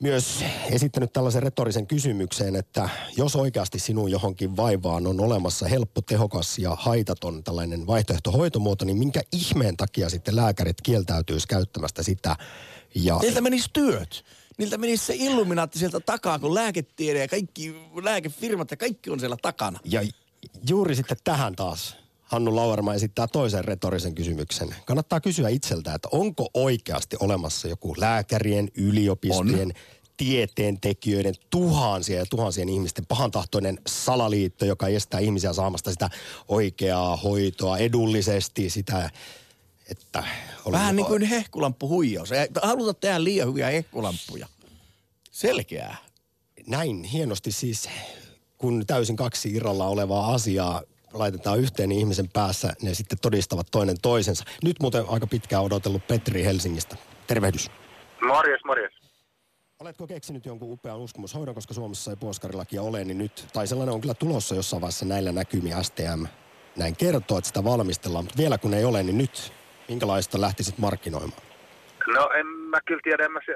myös esittänyt tällaisen retorisen kysymyksen, että jos oikeasti sinun johonkin vaivaan on olemassa helppo, tehokas ja haitaton tällainen vaihtoehtohoitomuoto, niin minkä ihmeen takia sitten lääkärit kieltäytyisi käyttämästä sitä? Ja... Niiltä menisi työt. Niiltä menisi se illuminaatti sieltä takaa, kun lääketiede ja kaikki lääkefirmat ja kaikki on siellä takana. Ja juuri sitten tähän taas Hannu Lauerma esittää toisen retorisen kysymyksen. Kannattaa kysyä itseltä, että onko oikeasti olemassa joku lääkärien, yliopistojen, on tieteentekijöiden, tuhansien ja tuhansien ihmisten pahantahtoinen salaliitto, joka estää ihmisiä saamasta sitä oikeaa hoitoa edullisesti, sitä, että... Vähän niin kuin hehkulamppu huijaus. Haluta tehdä liian hyviä hehkulamppuja. Selkeää. Näin hienosti siis, kun täysin kaksi irralla olevaa asiaa laitetaan yhteen niin ihmisen päässä, ne sitten todistavat toinen toisensa. Nyt muuten aika pitkään odotellut Petri Helsingistä. Tervehdys. Morjes, morjes. Oletko keksinyt jonkun upean uskomushoidon, koska Suomessa ei puoskarilakia ole, niin nyt, tai sellainen on kyllä tulossa jossain vaiheessa näillä näkymiä STM näin kertoo, että sitä valmistellaan, mutta vielä kun ei ole, niin nyt minkälaista lähtisit markkinoimaan? No en mä kyllä tiedä, en mä se,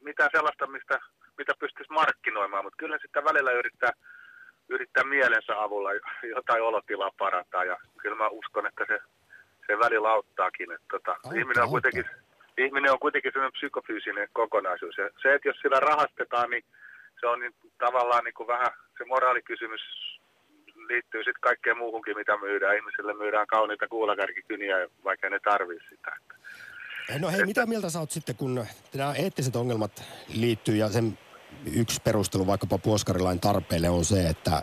mitään sellaista, mistä, mitä pystyisi markkinoimaan, mutta kyllä sitä välillä yrittää, yrittää mielensä avulla jotain olotilaa parantaa ja kyllä mä uskon, että se, se välillä auttaakin. Että tota, auttaa, ihminen on kuitenkin... Auttaa ihminen on kuitenkin sellainen psykofyysinen kokonaisuus. Ja se, että jos sillä rahastetaan, niin se on niin, tavallaan niin kuin vähän se moraalikysymys liittyy sitten kaikkeen muuhunkin, mitä myydään. Ihmisille myydään kauniita kuulakärkikyniä, vaikka ne tarvii sitä. No hei, mitä mieltä sä oot sitten, kun nämä eettiset ongelmat liittyy ja sen yksi perustelu vaikkapa puoskarilain tarpeelle on se, että,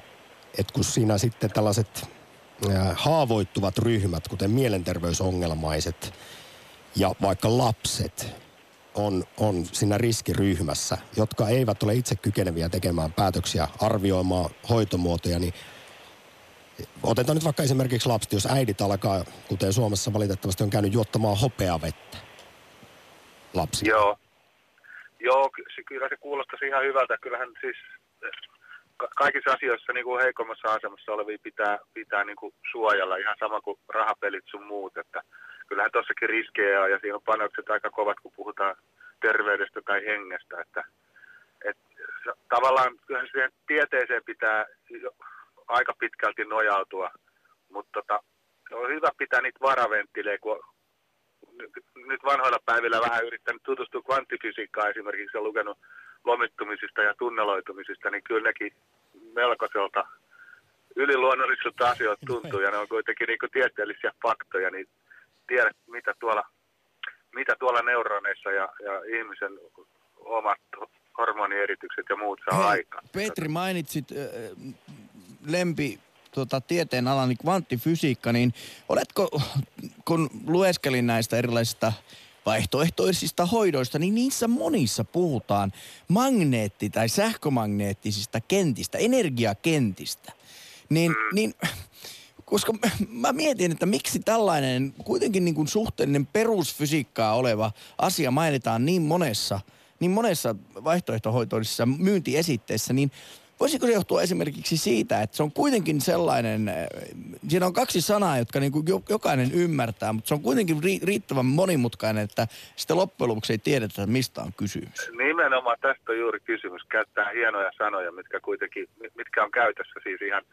että kun siinä sitten tällaiset haavoittuvat ryhmät, kuten mielenterveysongelmaiset, ja vaikka lapset on, on siinä riskiryhmässä, jotka eivät ole itse kykeneviä tekemään päätöksiä, arvioimaan hoitomuotoja, niin otetaan nyt vaikka esimerkiksi lapset, jos äidit alkaa, kuten Suomessa valitettavasti on käynyt juottamaan hopeavettä lapsi. Joo. Joo, kyllä se kuulostaisi ihan hyvältä. Kyllähän siis kaikissa asioissa niin kuin heikommassa asemassa olevia pitää, pitää niin kuin suojella ihan sama kuin rahapelit sun muut. Että kyllähän tuossakin riskejä on ja siinä on panokset aika kovat, kun puhutaan terveydestä tai hengestä. Että, et, tavallaan kyllähän siihen tieteeseen pitää aika pitkälti nojautua, mutta tota, on hyvä pitää niitä varaventtilejä, kun nyt vanhoilla päivillä vähän yrittänyt tutustua kvanttifysiikkaan esimerkiksi ja lukenut lomittumisista ja tunneloitumisista, niin kyllä nekin melkoiselta yliluonnollisilta asioita tuntuu ja ne on kuitenkin niin tieteellisiä faktoja, niin tiedä, mitä tuolla, mitä tuolla neuroneissa ja, ja ihmisen omat hormonieritykset ja muut saa aikaan. Petri, mainitsit äh, lempi tota, tieteen alani niin kvanttifysiikka, niin oletko, kun lueskelin näistä erilaisista vaihtoehtoisista hoidoista, niin niissä monissa puhutaan magneetti- tai sähkömagneettisista kentistä, energiakentistä. Niin, mm. niin koska mä mietin, että miksi tällainen kuitenkin niin kuin suhteellinen perusfysiikkaa oleva asia mainitaan niin monessa, niin monessa vaihtoehtohoitoisessa myyntiesitteessä, niin Voisiko se johtua esimerkiksi siitä, että se on kuitenkin sellainen, äh, siinä on kaksi sanaa, jotka niin kuin jokainen ymmärtää, mutta se on kuitenkin riittävän monimutkainen, että sitten loppujen lopuksi ei tiedetä, mistä on kysymys. Nimenomaan tästä on juuri kysymys. Käyttää hienoja sanoja, mitkä kuitenkin, mitkä on käytössä siis ihan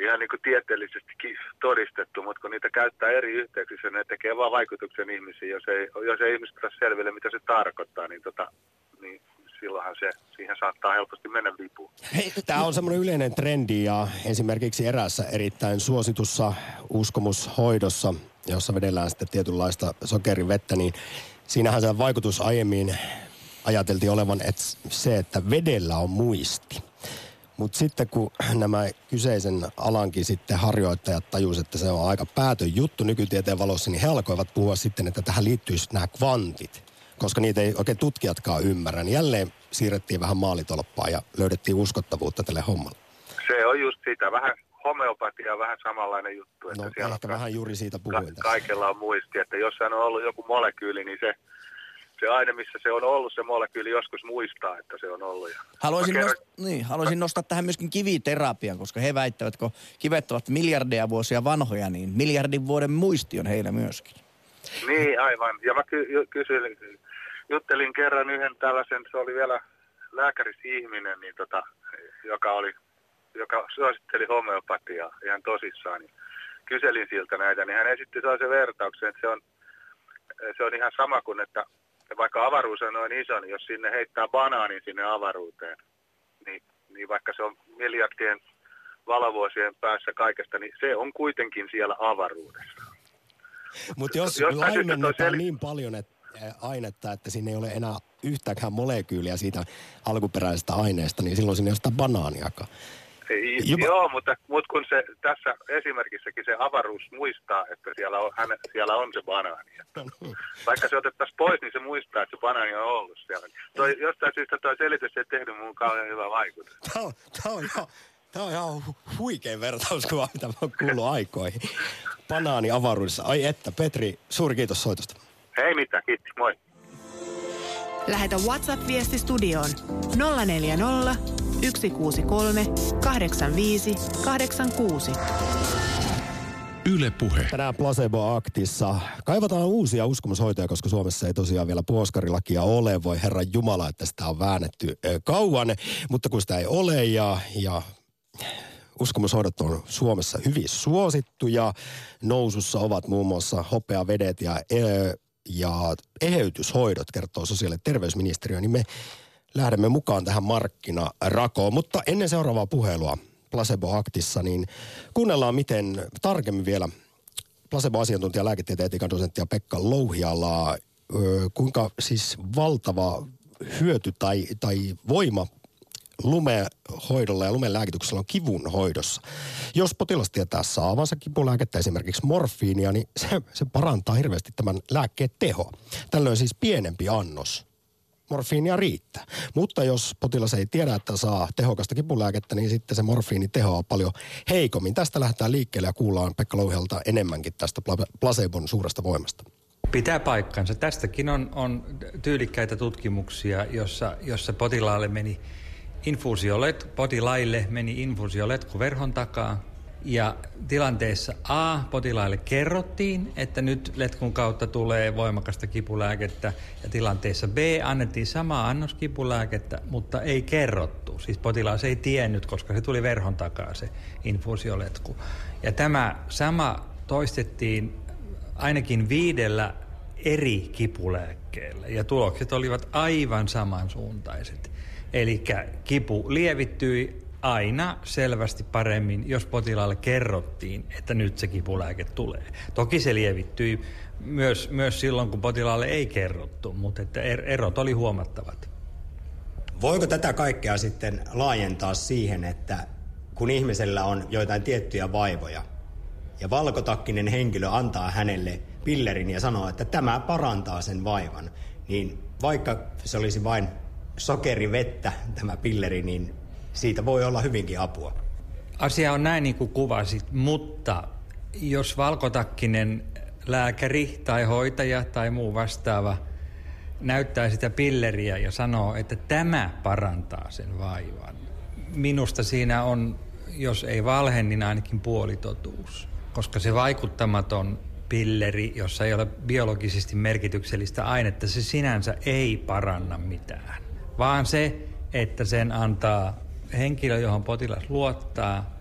ihan niin kuin tieteellisestikin todistettu, mutta kun niitä käyttää eri yhteyksissä, ne tekee vaan vaikutuksen ihmisiin. Jos ei, jos ei ihmiset saa selville, mitä se tarkoittaa, niin, tota, niin silloinhan se, siihen saattaa helposti mennä vipuun. Tämä on semmoinen yleinen trendi ja esimerkiksi erässä erittäin suositussa uskomushoidossa, jossa vedellään sitten tietynlaista sokerivettä, niin siinähän se vaikutus aiemmin ajateltiin olevan että se, että vedellä on muisti. Mutta sitten kun nämä kyseisen alankin sitten harjoittajat tajusivat, että se on aika päätön juttu nykytieteen valossa, niin he alkoivat puhua sitten, että tähän liittyisi nämä kvantit. Koska niitä ei oikein tutkijatkaan ymmärrä, niin jälleen siirrettiin vähän maalitolppaa ja löydettiin uskottavuutta tälle hommalle. Se on just sitä, vähän homeopatia vähän samanlainen juttu. Että no siellä ehkä ka- vähän juuri siitä puhuin ka- Kaikella on muisti, että jos on ollut joku molekyyli, niin se se aine, missä se on ollut, se molekyyli joskus muistaa, että se on ollut. Ja Haluaisin, mä kerron- nost- niin, haluaisin nostaa tähän myöskin kiviterapian, koska he väittävät, kun kivet ovat miljardeja vuosia vanhoja, niin miljardin vuoden muisti on heillä myöskin. Niin, aivan. Ja mä ky- kysyin, juttelin kerran yhden tällaisen, se oli vielä lääkärisihminen, niin tota, joka, oli, joka suositteli homeopatiaa ihan tosissaan. Niin kyselin siltä näitä, niin hän esitti sellaisen vertauksen, että se on, se on ihan sama kuin, että vaikka avaruus on noin iso, niin jos sinne heittää banaanin sinne avaruuteen, niin, niin vaikka se on miljardien valovuosien päässä kaikesta, niin se on kuitenkin siellä avaruudessa. Mutta jos laimennetaan sel- niin paljon että, ä, ainetta, että siinä ei ole enää yhtäkään molekyyliä siitä alkuperäisestä aineesta, niin silloin siinä ei ole sitä banaaniakaan. Ei, Jopa- Joo, mutta, mutta kun se tässä esimerkissäkin se avaruus muistaa, että siellä on, hän, siellä on se banaani. Vaikka se otettaisiin pois, niin se muistaa, että se banaani on ollut siellä. Toi, jostain syystä tuo selitys ei tehnyt mun kauhean hyvä vaikutus. Tämä on, tämä on ihan, tämä on ihan hu- huikea vertauskuva, mitä mä oon kuullut aikoihin. Banaani avaruudessa. Ai että, Petri, suuri kiitos soitosta. Ei mitään, kiitti, moi. Lähetä WhatsApp-viesti studioon 040 163 85 86. Yle Puhe. Tänään Placebo-aktissa kaivataan uusia uskomushoitoja, koska Suomessa ei tosiaan vielä puoskarilakia ole. Voi herran Jumala, että sitä on väännetty ö, kauan, mutta kun sitä ei ole ja, ja uskomushoidot on Suomessa hyvin suosittuja. Nousussa ovat muun muassa hopeavedet ja, ö, ja eheytyshoidot, kertoo sosiaali- ja terveysministeriö, niin me lähdemme mukaan tähän markkinarakoon. Mutta ennen seuraavaa puhelua Placebo-aktissa, niin kuunnellaan miten tarkemmin vielä placebo-asiantuntija lääketieteen etiikan dosenttia Pekka Louhialaa, kuinka siis valtava hyöty tai, tai voima lumehoidolla ja lumen lääkityksellä on kivun hoidossa. Jos potilas tietää saavansa kipulääkettä, esimerkiksi morfiinia, niin se, se parantaa hirveästi tämän lääkkeen teho. Tällöin siis pienempi annos morfiinia riittää. Mutta jos potilas ei tiedä, että saa tehokasta kipulääkettä, niin sitten se morfiini tehoaa paljon heikommin. Tästä lähdetään liikkeelle ja kuullaan Pekka Louhelta enemmänkin tästä pla- placebon suuresta voimasta. Pitää paikkansa. Tästäkin on, on tyylikkäitä tutkimuksia, jossa, jossa potilaalle meni infuusiolet, potilaille meni infuusioletku verhon takaa. Ja tilanteessa A potilaille kerrottiin, että nyt letkun kautta tulee voimakasta kipulääkettä. Ja tilanteessa B annettiin sama annos kipulääkettä, mutta ei kerrottu. Siis potilas ei tiennyt, koska se tuli verhon takaa se infuusioletku. Ja tämä sama toistettiin ainakin viidellä eri kipulääkkeellä ja tulokset olivat aivan samansuuntaiset. Eli kipu lievittyi aina selvästi paremmin, jos potilaalle kerrottiin, että nyt se kipulääke tulee. Toki se lievittyi myös, myös silloin, kun potilaalle ei kerrottu, mutta että er- erot oli huomattavat. Voiko tätä kaikkea sitten laajentaa siihen, että kun ihmisellä on joitain tiettyjä vaivoja ja valkotakkinen henkilö antaa hänelle pillerin ja sanoo, että tämä parantaa sen vaivan, niin vaikka se olisi vain sokerivettä tämä pilleri, niin siitä voi olla hyvinkin apua. Asia on näin niin kuin kuvasit, mutta jos valkotakkinen lääkäri tai hoitaja tai muu vastaava näyttää sitä pilleriä ja sanoo, että tämä parantaa sen vaivan. Minusta siinä on, jos ei valhe, niin ainakin puolitotuus. Koska se vaikuttamaton pilleri, jossa ei ole biologisesti merkityksellistä ainetta, se sinänsä ei paranna mitään. Vaan se, että sen antaa henkilö, johon potilas luottaa,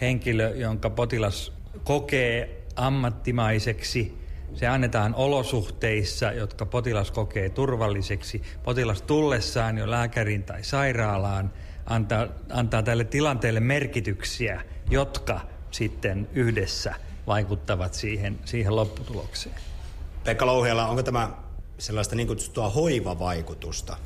henkilö, jonka potilas kokee ammattimaiseksi, se annetaan olosuhteissa, jotka potilas kokee turvalliseksi. Potilas tullessaan jo lääkärin tai sairaalaan antaa, antaa tälle tilanteelle merkityksiä, jotka sitten yhdessä vaikuttavat siihen, siihen lopputulokseen. Pekka Louhiala, onko tämä sellaista niin kutsuttua hoivavaikutusta?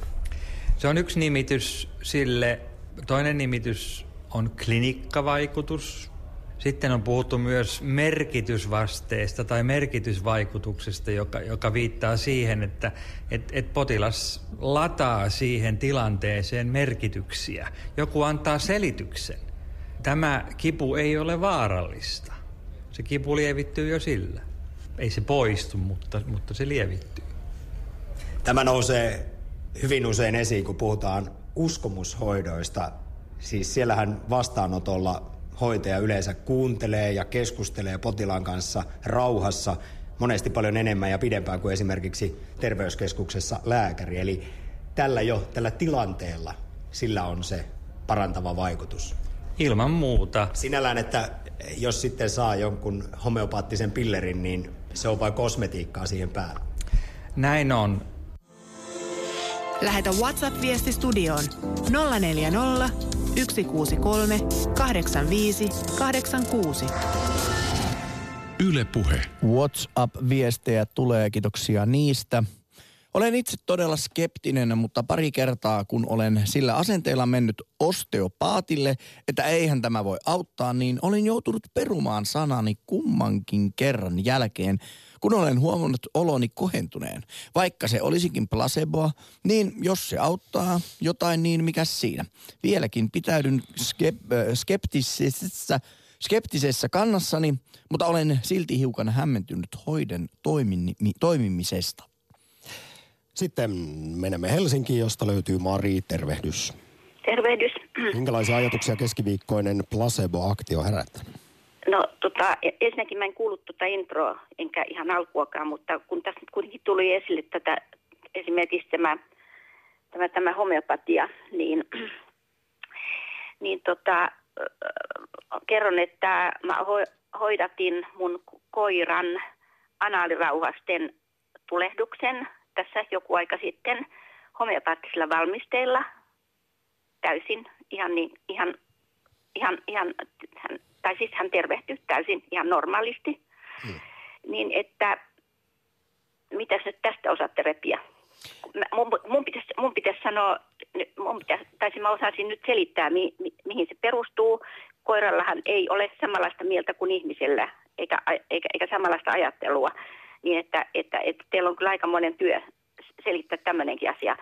Se on yksi nimitys sille. Toinen nimitys on klinikkavaikutus. Sitten on puhuttu myös merkitysvasteesta tai merkitysvaikutuksesta, joka, joka viittaa siihen, että et, et potilas lataa siihen tilanteeseen merkityksiä. Joku antaa selityksen. Tämä kipu ei ole vaarallista. Se kipu lievittyy jo sillä. Ei se poistu, mutta, mutta se lievittyy. Tämä nousee hyvin usein esiin, kun puhutaan uskomushoidoista. Siis siellähän vastaanotolla hoitaja yleensä kuuntelee ja keskustelee potilaan kanssa rauhassa monesti paljon enemmän ja pidempään kuin esimerkiksi terveyskeskuksessa lääkäri. Eli tällä jo, tällä tilanteella, sillä on se parantava vaikutus. Ilman muuta. Sinällään, että jos sitten saa jonkun homeopaattisen pillerin, niin se on vain kosmetiikkaa siihen päälle. Näin on. Lähetä WhatsApp-viesti studioon 040 163 85 86. Yle Puhe. WhatsApp-viestejä tulee, kiitoksia niistä. Olen itse todella skeptinen, mutta pari kertaa kun olen sillä asenteella mennyt osteopaatille, että eihän tämä voi auttaa, niin olen joutunut perumaan sanani kummankin kerran jälkeen, kun olen huomannut oloni kohentuneen. Vaikka se olisikin placeboa, niin jos se auttaa jotain, niin mikä siinä? Vieläkin pitäydyn skep- skeptisessä, skeptisessä kannassani, mutta olen silti hiukan hämmentynyt hoiden toimimi- toimimisesta. Sitten menemme Helsinkiin, josta löytyy Mari. Tervehdys. Tervehdys. Minkälaisia ajatuksia keskiviikkoinen placebo-aktio herättää? No tota, ensinnäkin mä en kuullut tuota introa, enkä ihan alkuakaan, mutta kun tässä kuitenkin tuli esille tätä, esimerkiksi tämä, tämä, tämä homeopatia, niin, niin tota, kerron, että mä ho- hoidatin mun koiran anaalirauhasten tulehduksen tässä joku aika sitten homeopaattisilla valmisteilla. Täysin, ihan, niin, ihan, ihan, ihan tai siis hän tervehtyi täysin ihan normaalisti. Hmm. Niin että, mitäs nyt tästä osaatte repiä? Mun, mun, pitäisi, mun pitäisi sanoa, mun pitäisi, tai mä osaisin nyt selittää, mi, mi, mihin se perustuu. Koirallahan ei ole samanlaista mieltä kuin ihmisellä, eikä, eikä, eikä samanlaista ajattelua niin että, että, että teillä on kyllä aika monen työ selittää tämmöinenkin asia.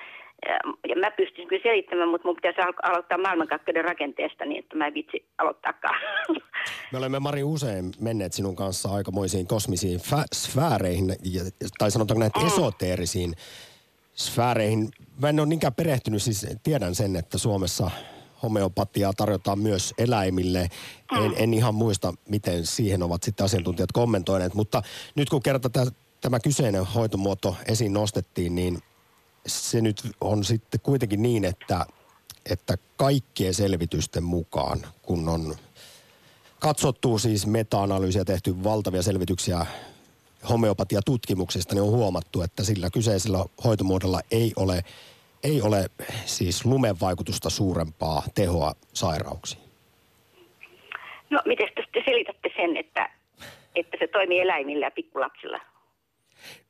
Ja mä pystyn kyllä selittämään, mutta mun pitäisi aloittaa maailmankakkeuden rakenteesta niin, että mä en vitsi aloittaakaan. Me olemme Mari usein menneet sinun kanssa aikamoisiin kosmisiin fä- sfääreihin, tai sanotaanko näitä mm. esoteerisiin sfääreihin. Mä en ole niinkään perehtynyt, siis tiedän sen, että Suomessa homeopatiaa tarjotaan myös eläimille. Mm. En, en ihan muista, miten siihen ovat sitten asiantuntijat kommentoineet, mutta nyt kun kerta tämä kyseinen hoitomuoto esiin nostettiin, niin se nyt on sitten kuitenkin niin, että, että kaikkien selvitysten mukaan, kun on katsottu siis meta-analyysiä, tehty valtavia selvityksiä homeopatia-tutkimuksista, niin on huomattu, että sillä kyseisellä hoitomuodolla ei ole ei ole siis lumen vaikutusta suurempaa tehoa sairauksiin? No, miten te selitätte sen, että, että se toimii eläimillä ja pikkulapsilla?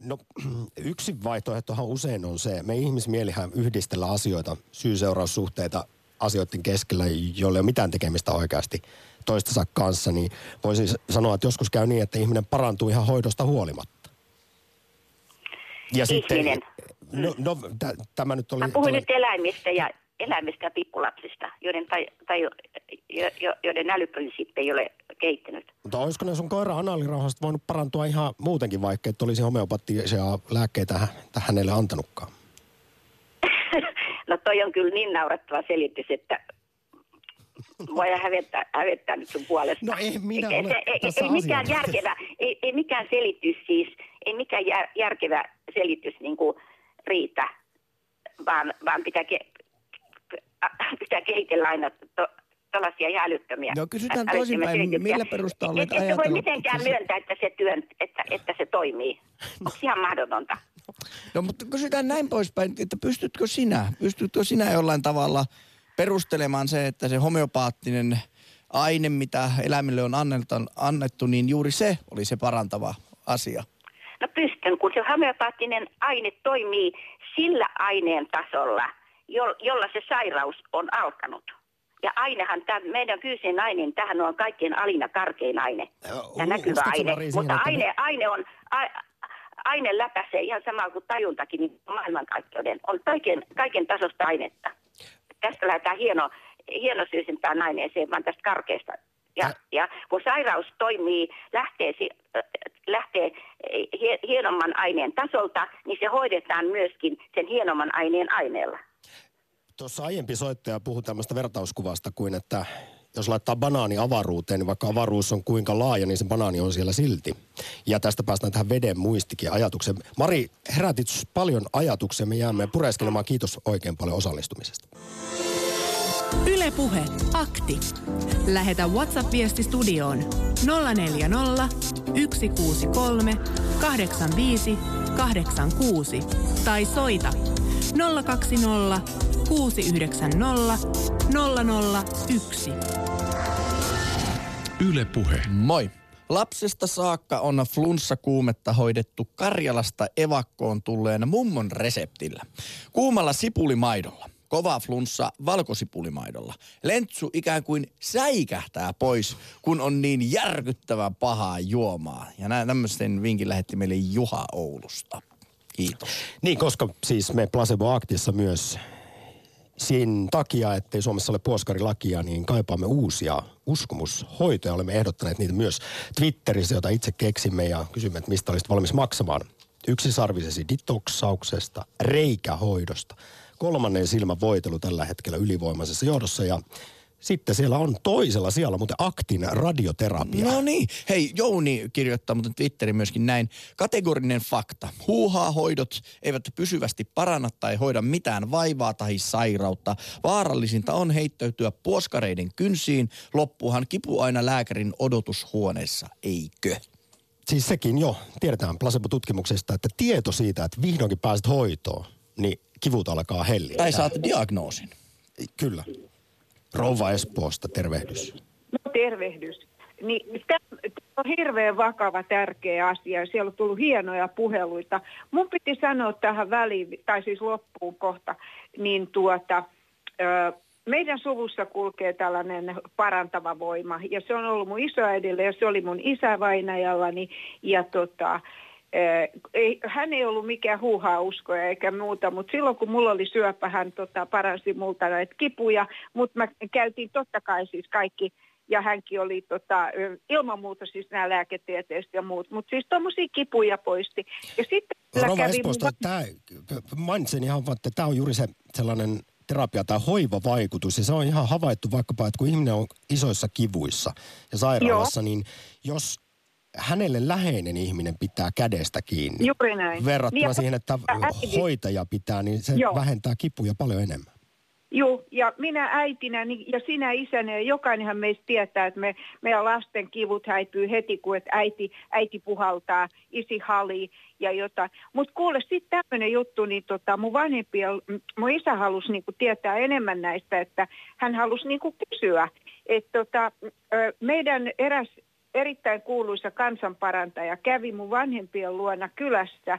No yksi vaihtoehtohan usein on se, me ihmismielihän yhdistellä asioita, syy-seuraussuhteita asioiden keskellä, joille ei ole mitään tekemistä oikeasti toistensa kanssa, niin voisi sanoa, että joskus käy niin, että ihminen parantuu ihan hoidosta huolimatta. Ja Ihminen. sitten, No, no t- tämä nyt oli... Mä puhun nyt eläimistä ja eläimistä ja pikkulapsista, joiden, tai, tai, jo, jo, joiden älyprinsiippi ei ole kehittynyt. Mutta olisiko ne sun koira anaalirauhasta voinut parantua ihan muutenkin, vaikka et olisi homeopaattisia lääkkeitä hänelle antanutkaan? no toi on kyllä niin naurettava selitys, että voi hävettää, hävettää nyt sun puolesta. No ei minä ei, ole ei, tässä ei, mikään järkevä, ei, ei mikään selitys siis, ei mikään jär, järkevä selitys niin kuin riitä, vaan, vaan pitää, ke, pitää kehitellä aina to, tällaisia ihan älyttömiä. No kysytään toisinpäin, millä perusteella olet ajatellut? Voi mitenkään myöntää, että se, työn, että, että se toimii. Onko ihan mahdotonta? No mutta kysytään näin poispäin, että pystytkö sinä, pystytkö sinä jollain tavalla perustelemaan se, että se homeopaattinen aine, mitä eläimille on annettu, niin juuri se oli se parantava asia? No pystyn, kun se homeopaattinen aine toimii sillä aineen tasolla, jo, jolla se sairaus on alkanut. Ja ainehan, tämä meidän fyysinen aine, niin tähän on kaikkein alina karkein aine ja näkyvä aine. Mutta aine, aine, on, a, aine läpäisee ihan sama kuin tajuntakin niin maailmankaikkeuden. On kaiken, kaiken tasosta ainetta. Tästä lähdetään hieno, hienosyisempään aineeseen, vaan tästä karkeasta. Ja, ja kun sairaus toimii, lähtee, lähtee hie- hienomman aineen tasolta, niin se hoidetaan myöskin sen hienomman aineen aineella. Tuossa aiempi soittaja puhui tämmöistä vertauskuvasta kuin, että jos laittaa banaani avaruuteen, niin vaikka avaruus on kuinka laaja, niin se banaani on siellä silti. Ja tästä päästään tähän veden muistikin ajatukseen. Mari, herätit paljon ajatuksia. Me jäämme pureskelemaan. Kiitos oikein paljon osallistumisesta. Ylepuhe akti. Lähetä WhatsApp-viesti studioon 040 163 85 86 tai soita 020 690 001. Yle Puhe. Moi. Lapsesta saakka on flunssakuumetta hoidettu Karjalasta evakkoon tulleen mummon reseptillä. Kuumalla sipulimaidolla. Kova flunssa valkosipulimaidolla. Lentsu ikään kuin säikähtää pois, kun on niin järkyttävän pahaa juomaa. Ja näin tämmöisen vinkin lähetti meille Juha Oulusta. Kiitos. Niin, koska siis me Placebo Actissa myös sen takia, ettei Suomessa ole puoskarilakia, niin kaipaamme uusia uskomushoitoja. Olemme ehdottaneet niitä myös Twitterissä, jota itse keksimme ja kysymme, että mistä olisit valmis maksamaan. Yksisarvisesi detoksauksesta, reikähoidosta, kolmannen silmän voitelu tällä hetkellä ylivoimaisessa johdossa ja sitten siellä on toisella siellä muuten aktin radioterapia. No niin. Hei, Jouni kirjoittaa muuten Twitterin myöskin näin. Kategorinen fakta. Huuhaa hoidot eivät pysyvästi paranna tai hoida mitään vaivaa tai sairautta. Vaarallisinta on heittäytyä puoskareiden kynsiin. Loppuhan kipu aina lääkärin odotushuoneessa, eikö? Siis sekin jo, tiedetään placebo-tutkimuksesta, että tieto siitä, että vihdoinkin pääset hoitoon, niin kivut alkaa hellittää. Tai saat diagnoosin. Kyllä. Rouva Espoosta, tervehdys. No tervehdys. Niin, tämä on hirveän vakava, tärkeä asia. Siellä on tullut hienoja puheluita. Mun piti sanoa tähän väliin, tai siis loppuun kohta, niin tuota, ö, meidän suvussa kulkee tällainen parantava voima. Ja se on ollut mun isoäidille ja se oli mun isävainajallani. Ja tota, ei, hän ei ollut mikään huuhaa uskoja eikä muuta, mutta silloin kun mulla oli syöpä, hän tota, paransi multa näitä kipuja, mutta mä käytiin totta kai siis kaikki, ja hänkin oli tota, ilman muuta siis nämä lääketieteestä ja muut, mutta siis tuommoisia kipuja poisti. Ja sitten Rova Espoosta, mun- tämä, mainitsin ihan vaan, että tämä on juuri se sellainen terapia tai hoivavaikutus. Ja se on ihan havaittu vaikkapa, että kun ihminen on isoissa kivuissa ja sairaalassa, Joo. niin jos hänelle läheinen ihminen pitää kädestä kiinni. Juuri näin. Verrattuna Niin siihen, että äiti- hoitaja pitää, niin se Joo. vähentää kipuja paljon enemmän. Joo, ja minä äitinä niin- ja sinä isänä, ja jokainenhan meistä tietää, että me, meidän lasten kivut häipyy heti, kun että äiti, äiti puhaltaa, isi hali ja jotain. Mutta kuule, sitten tämmöinen juttu, niin tota, mun vanhempia, mun isä halusi niinku tietää enemmän näistä, että hän halusi niinku kysyä, että tota, meidän eräs erittäin kuuluisa kansanparantaja. Kävi mun vanhempien luona kylässä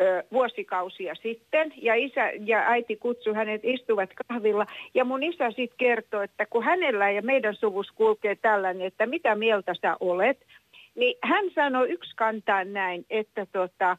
ö, vuosikausia sitten. Ja isä ja äiti kutsui hänet istuvat kahvilla. Ja mun isä sitten kertoi, että kun hänellä ja meidän suvus kulkee tällainen, että mitä mieltä sä olet, niin hän sanoi yksi kantaan näin, että tota,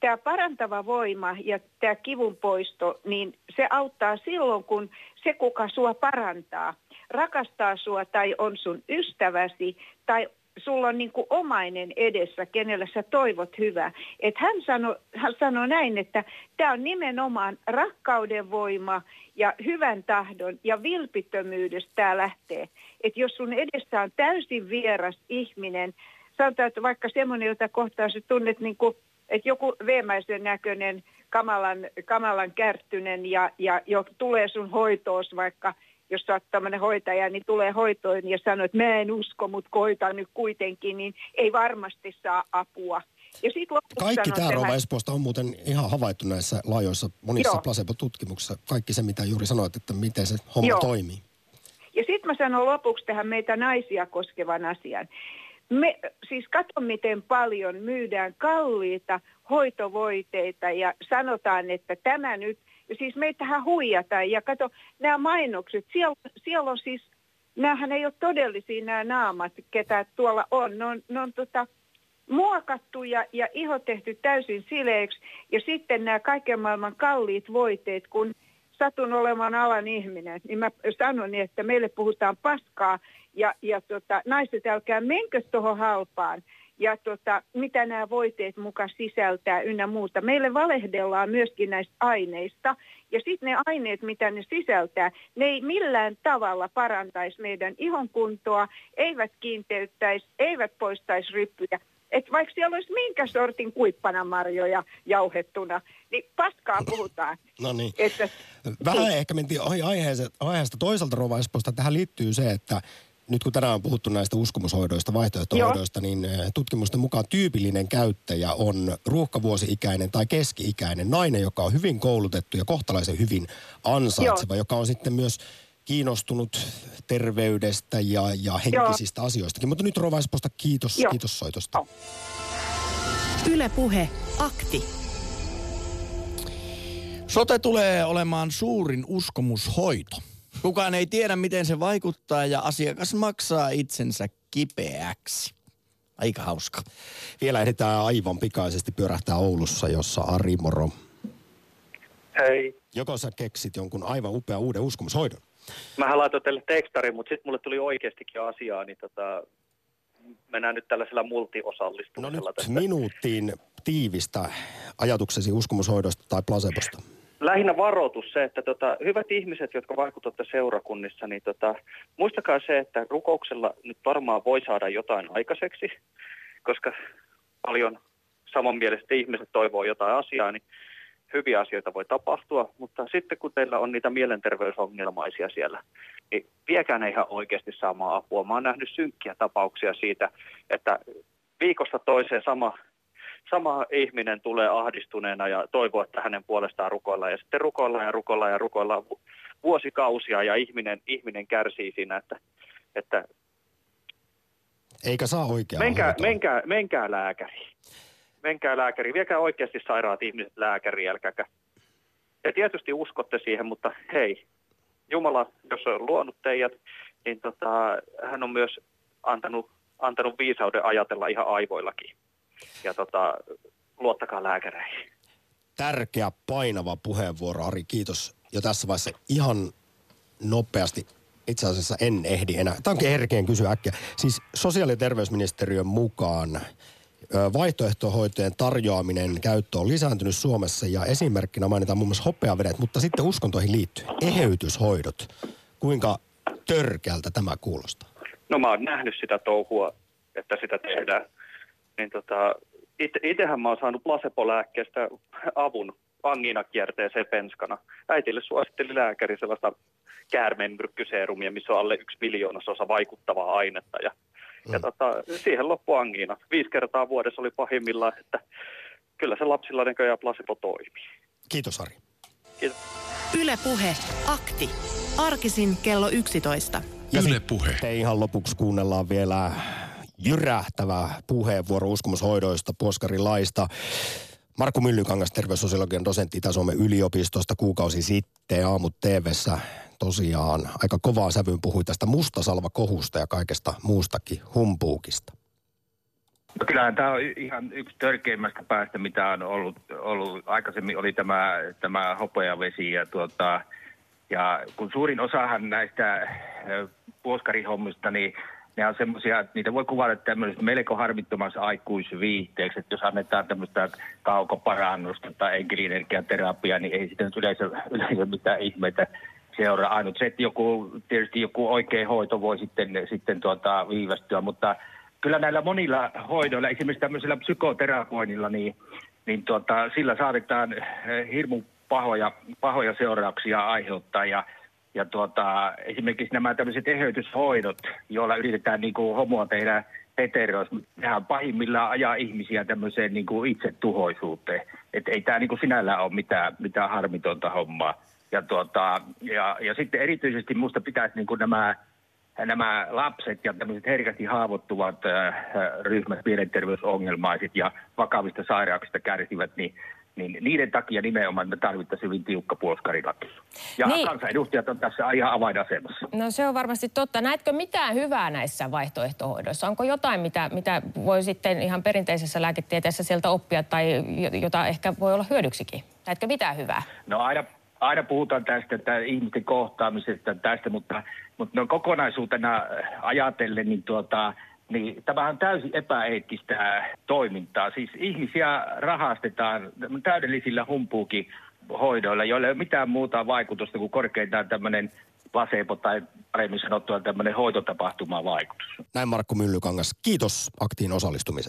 tämä parantava voima ja tämä kivun poisto, niin se auttaa silloin, kun se, kuka sua parantaa, rakastaa sua tai on sun ystäväsi tai sulla on niin kuin omainen edessä, kenellä sä toivot hyvää. Et hän sanoi sano näin, että tämä on nimenomaan rakkauden voima ja hyvän tahdon ja vilpittömyydestä tämä lähtee. Että jos sun edessä on täysin vieras ihminen, sanotaan, että vaikka semmoinen, jota kohtaa sä tunnet niin kuin, että joku veemäisen näköinen, kamalan, kamalan kärttynen ja, ja jo tulee sun hoitoos vaikka – jos sä oot tämmöinen hoitaja, niin tulee hoitoon ja sanoo, että mä en usko, mutta koitan nyt kuitenkin, niin ei varmasti saa apua. Ja sit Kaikki tämä Rova Espoosta on muuten ihan havaittu näissä laajoissa monissa Joo. placebo-tutkimuksissa. Kaikki se, mitä juuri sanoit, että miten se homma Joo. toimii. Ja sitten mä sanon lopuksi tähän meitä naisia koskevan asian. Me, siis kato miten paljon myydään kalliita hoitovoiteita ja sanotaan, että tämä nyt, siis meitähän huijataan. Ja kato, nämä mainokset, siellä, siellä on siis, näähän ei ole todellisia nämä naamat, ketä tuolla on. Ne on, ne on tota, muokattu ja, ja iho tehty täysin sileeksi. Ja sitten nämä kaiken maailman kalliit voiteet, kun satun olemaan alan ihminen, niin mä sanon, niin, että meille puhutaan paskaa ja, ja tota, naiset älkää menkö tuohon halpaan. Ja tota, mitä nämä voiteet muka sisältää ynnä muuta. Meille valehdellaan myöskin näistä aineista ja sitten ne aineet, mitä ne sisältää, ne ei millään tavalla parantaisi meidän ihonkuntoa, eivät kiinteyttäisi, eivät poistaisi ryppyjä. Että vaikka siellä olisi minkä sortin kuippanamarjoja jauhettuna, niin paskaa puhutaan. No niin. Että, Vähän ehkä mentiin ohi aiheesta. Toisaalta Rova Espoosta tähän liittyy se, että nyt kun tänään on puhuttu näistä uskomushoidoista, vaihtoehtohoidoista, niin eh, tutkimusten mukaan tyypillinen käyttäjä on ruuhkavuosi-ikäinen tai keski-ikäinen nainen, joka on hyvin koulutettu ja kohtalaisen hyvin ansaitseva, joka on sitten myös kiinnostunut terveydestä ja, ja henkisistä asioistakin. Mutta nyt Rova Espoosta kiitos, Joo. kiitos soitosta. Yle Puhe, akti. Sote tulee olemaan suurin uskomushoito. Kukaan ei tiedä, miten se vaikuttaa ja asiakas maksaa itsensä kipeäksi. Aika hauska. Vielä ehditään aivan pikaisesti pyörähtää Oulussa, jossa Ari Moro. Hei. Joko sä keksit jonkun aivan upea uuden uskomushoidon? Mähän laitoin teille tekstarin, mutta sitten mulle tuli oikeastikin asiaa, niin tota, mennään nyt tällaisella multiosallistumisella. tästä. Minuuttiin tiivistä ajatuksesi uskomushoidosta tai placebosta. Lähinnä varoitus se, että tota, hyvät ihmiset, jotka vaikutatte seurakunnissa, niin tota, muistakaa se, että rukouksella nyt varmaan voi saada jotain aikaiseksi, koska paljon samanmieliset ihmiset toivoo jotain asiaa, niin hyviä asioita voi tapahtua, mutta sitten kun teillä on niitä mielenterveysongelmaisia siellä, niin viekään ne ihan oikeasti saamaan apua. Mä oon nähnyt synkkiä tapauksia siitä, että viikosta toiseen sama, sama ihminen tulee ahdistuneena ja toivoo, että hänen puolestaan rukoillaan. Ja sitten rukoillaan ja rukoillaan ja rukoillaan vu- vuosikausia ja ihminen, ihminen kärsii siinä, että, että Eikä saa oikeaa menkää, hoitoa. menkää, menkää lääkäriin. Menkää lääkäriin. Viekää oikeasti sairaat ihmiset lääkäriin, älkääkä. Ja tietysti uskotte siihen, mutta hei, Jumala, jos on luonut teidät, niin tota, hän on myös antanut, antanut viisauden ajatella ihan aivoillakin. Ja tota, luottakaa lääkäreihin. Tärkeä, painava puheenvuoro, Ari. Kiitos jo tässä vaiheessa ihan nopeasti. Itse asiassa en ehdi enää. Tämä onkin herkeen kysyä äkkiä. Siis sosiaali- ja terveysministeriön mukaan vaihtoehtohoitojen tarjoaminen käyttö on lisääntynyt Suomessa ja esimerkkinä mainitaan muun muassa hopeavedet, mutta sitten uskontoihin liittyy eheytyshoidot. Kuinka törkeältä tämä kuulostaa? No mä oon nähnyt sitä touhua, että sitä tehdään. Niin tota, ite, itehän mä oon saanut placebo-lääkkeestä avun angiinakierteeseen penskana. Äitille suositteli lääkäri sellaista käärmeenmyrkkyseerumia, missä on alle yksi miljoonasosa vaikuttavaa ainetta. Ja, mm. ja tota, siihen loppu angiina. Viisi kertaa vuodessa oli pahimmillaan, että kyllä se lapsilla näköjään placebo toimii. Kiitos, Ari. Kiitos. Yle Puhe, akti. Arkisin kello 11. Ja Yle Puhe. Sitten ihan lopuksi kuunnellaan vielä jyrähtävä puheenvuoro uskomushoidoista, puoskarilaista. Markku Myllykangas, terveyssosiologian dosentti Itä-Suomen yliopistosta kuukausi sitten aamu TVssä tosiaan aika kovaa sävyyn puhui tästä mustasalvakohusta ja kaikesta muustakin humpuukista. No kyllähän tämä on ihan yksi törkeimmästä päästä, mitä on ollut. ollut. Aikaisemmin oli tämä, tämä hopeavesi ja, tuota, ja kun suurin osahan näistä ö, puoskarihommista, niin ne on semmoisia, että niitä voi kuvata tämmöisestä melko harmittomassa aikuisviihteeksi, että jos annetaan tämmöistä kaukoparannusta tai enkelienergiaterapiaa, niin ei sitä nyt yleensä, yleensä mitään ihmeitä seuraa. Ainut se, että joku, tietysti joku oikea hoito voi sitten, sitten tuota, viivästyä, mutta kyllä näillä monilla hoidoilla, esimerkiksi tämmöisellä psykoterapoinnilla, niin, niin tuota, sillä saatetaan eh, hirmu pahoja, pahoja seurauksia aiheuttaa ja ja tuota, esimerkiksi nämä tämmöiset eheytyshoidot, joilla yritetään niin kuin homoa tehdä heterois, nehän pahimmillaan ajaa ihmisiä tämmöiseen niin kuin itsetuhoisuuteen. Että ei tämä niin kuin sinällään ole mitään, mitään harmitonta hommaa. Ja, tuota, ja, ja sitten erityisesti minusta pitäisi niin kuin nämä, nämä lapset ja tämmöiset herkästi haavoittuvat äh, ryhmät, mielenterveysongelmaiset ja vakavista sairauksista kärsivät, niin niin niiden takia nimenomaan me tarvittaisiin hyvin tiukka puoskarilaki. Ja Niin. kansanedustajat on tässä ihan avainasemassa. No se on varmasti totta. Näetkö mitään hyvää näissä vaihtoehtohoidoissa? Onko jotain, mitä, mitä voi sitten ihan perinteisessä lääketieteessä sieltä oppia tai jo- jota ehkä voi olla hyödyksikin? Näetkö mitään hyvää? No aina, aina puhutaan tästä että ihmisten kohtaamisesta tästä, mutta, mutta no kokonaisuutena ajatellen, niin tuota, niin tämä on täysin epäeettistä toimintaa. Siis ihmisiä rahastetaan täydellisillä humpuukin hoidoilla, joilla ei ole mitään muuta vaikutusta kuin korkeintaan tämmöinen placebo tai paremmin sanottuna tämmöinen hoitotapahtuma vaikutus. Näin Markku Myllykangas. Kiitos aktiin osallistumisesta.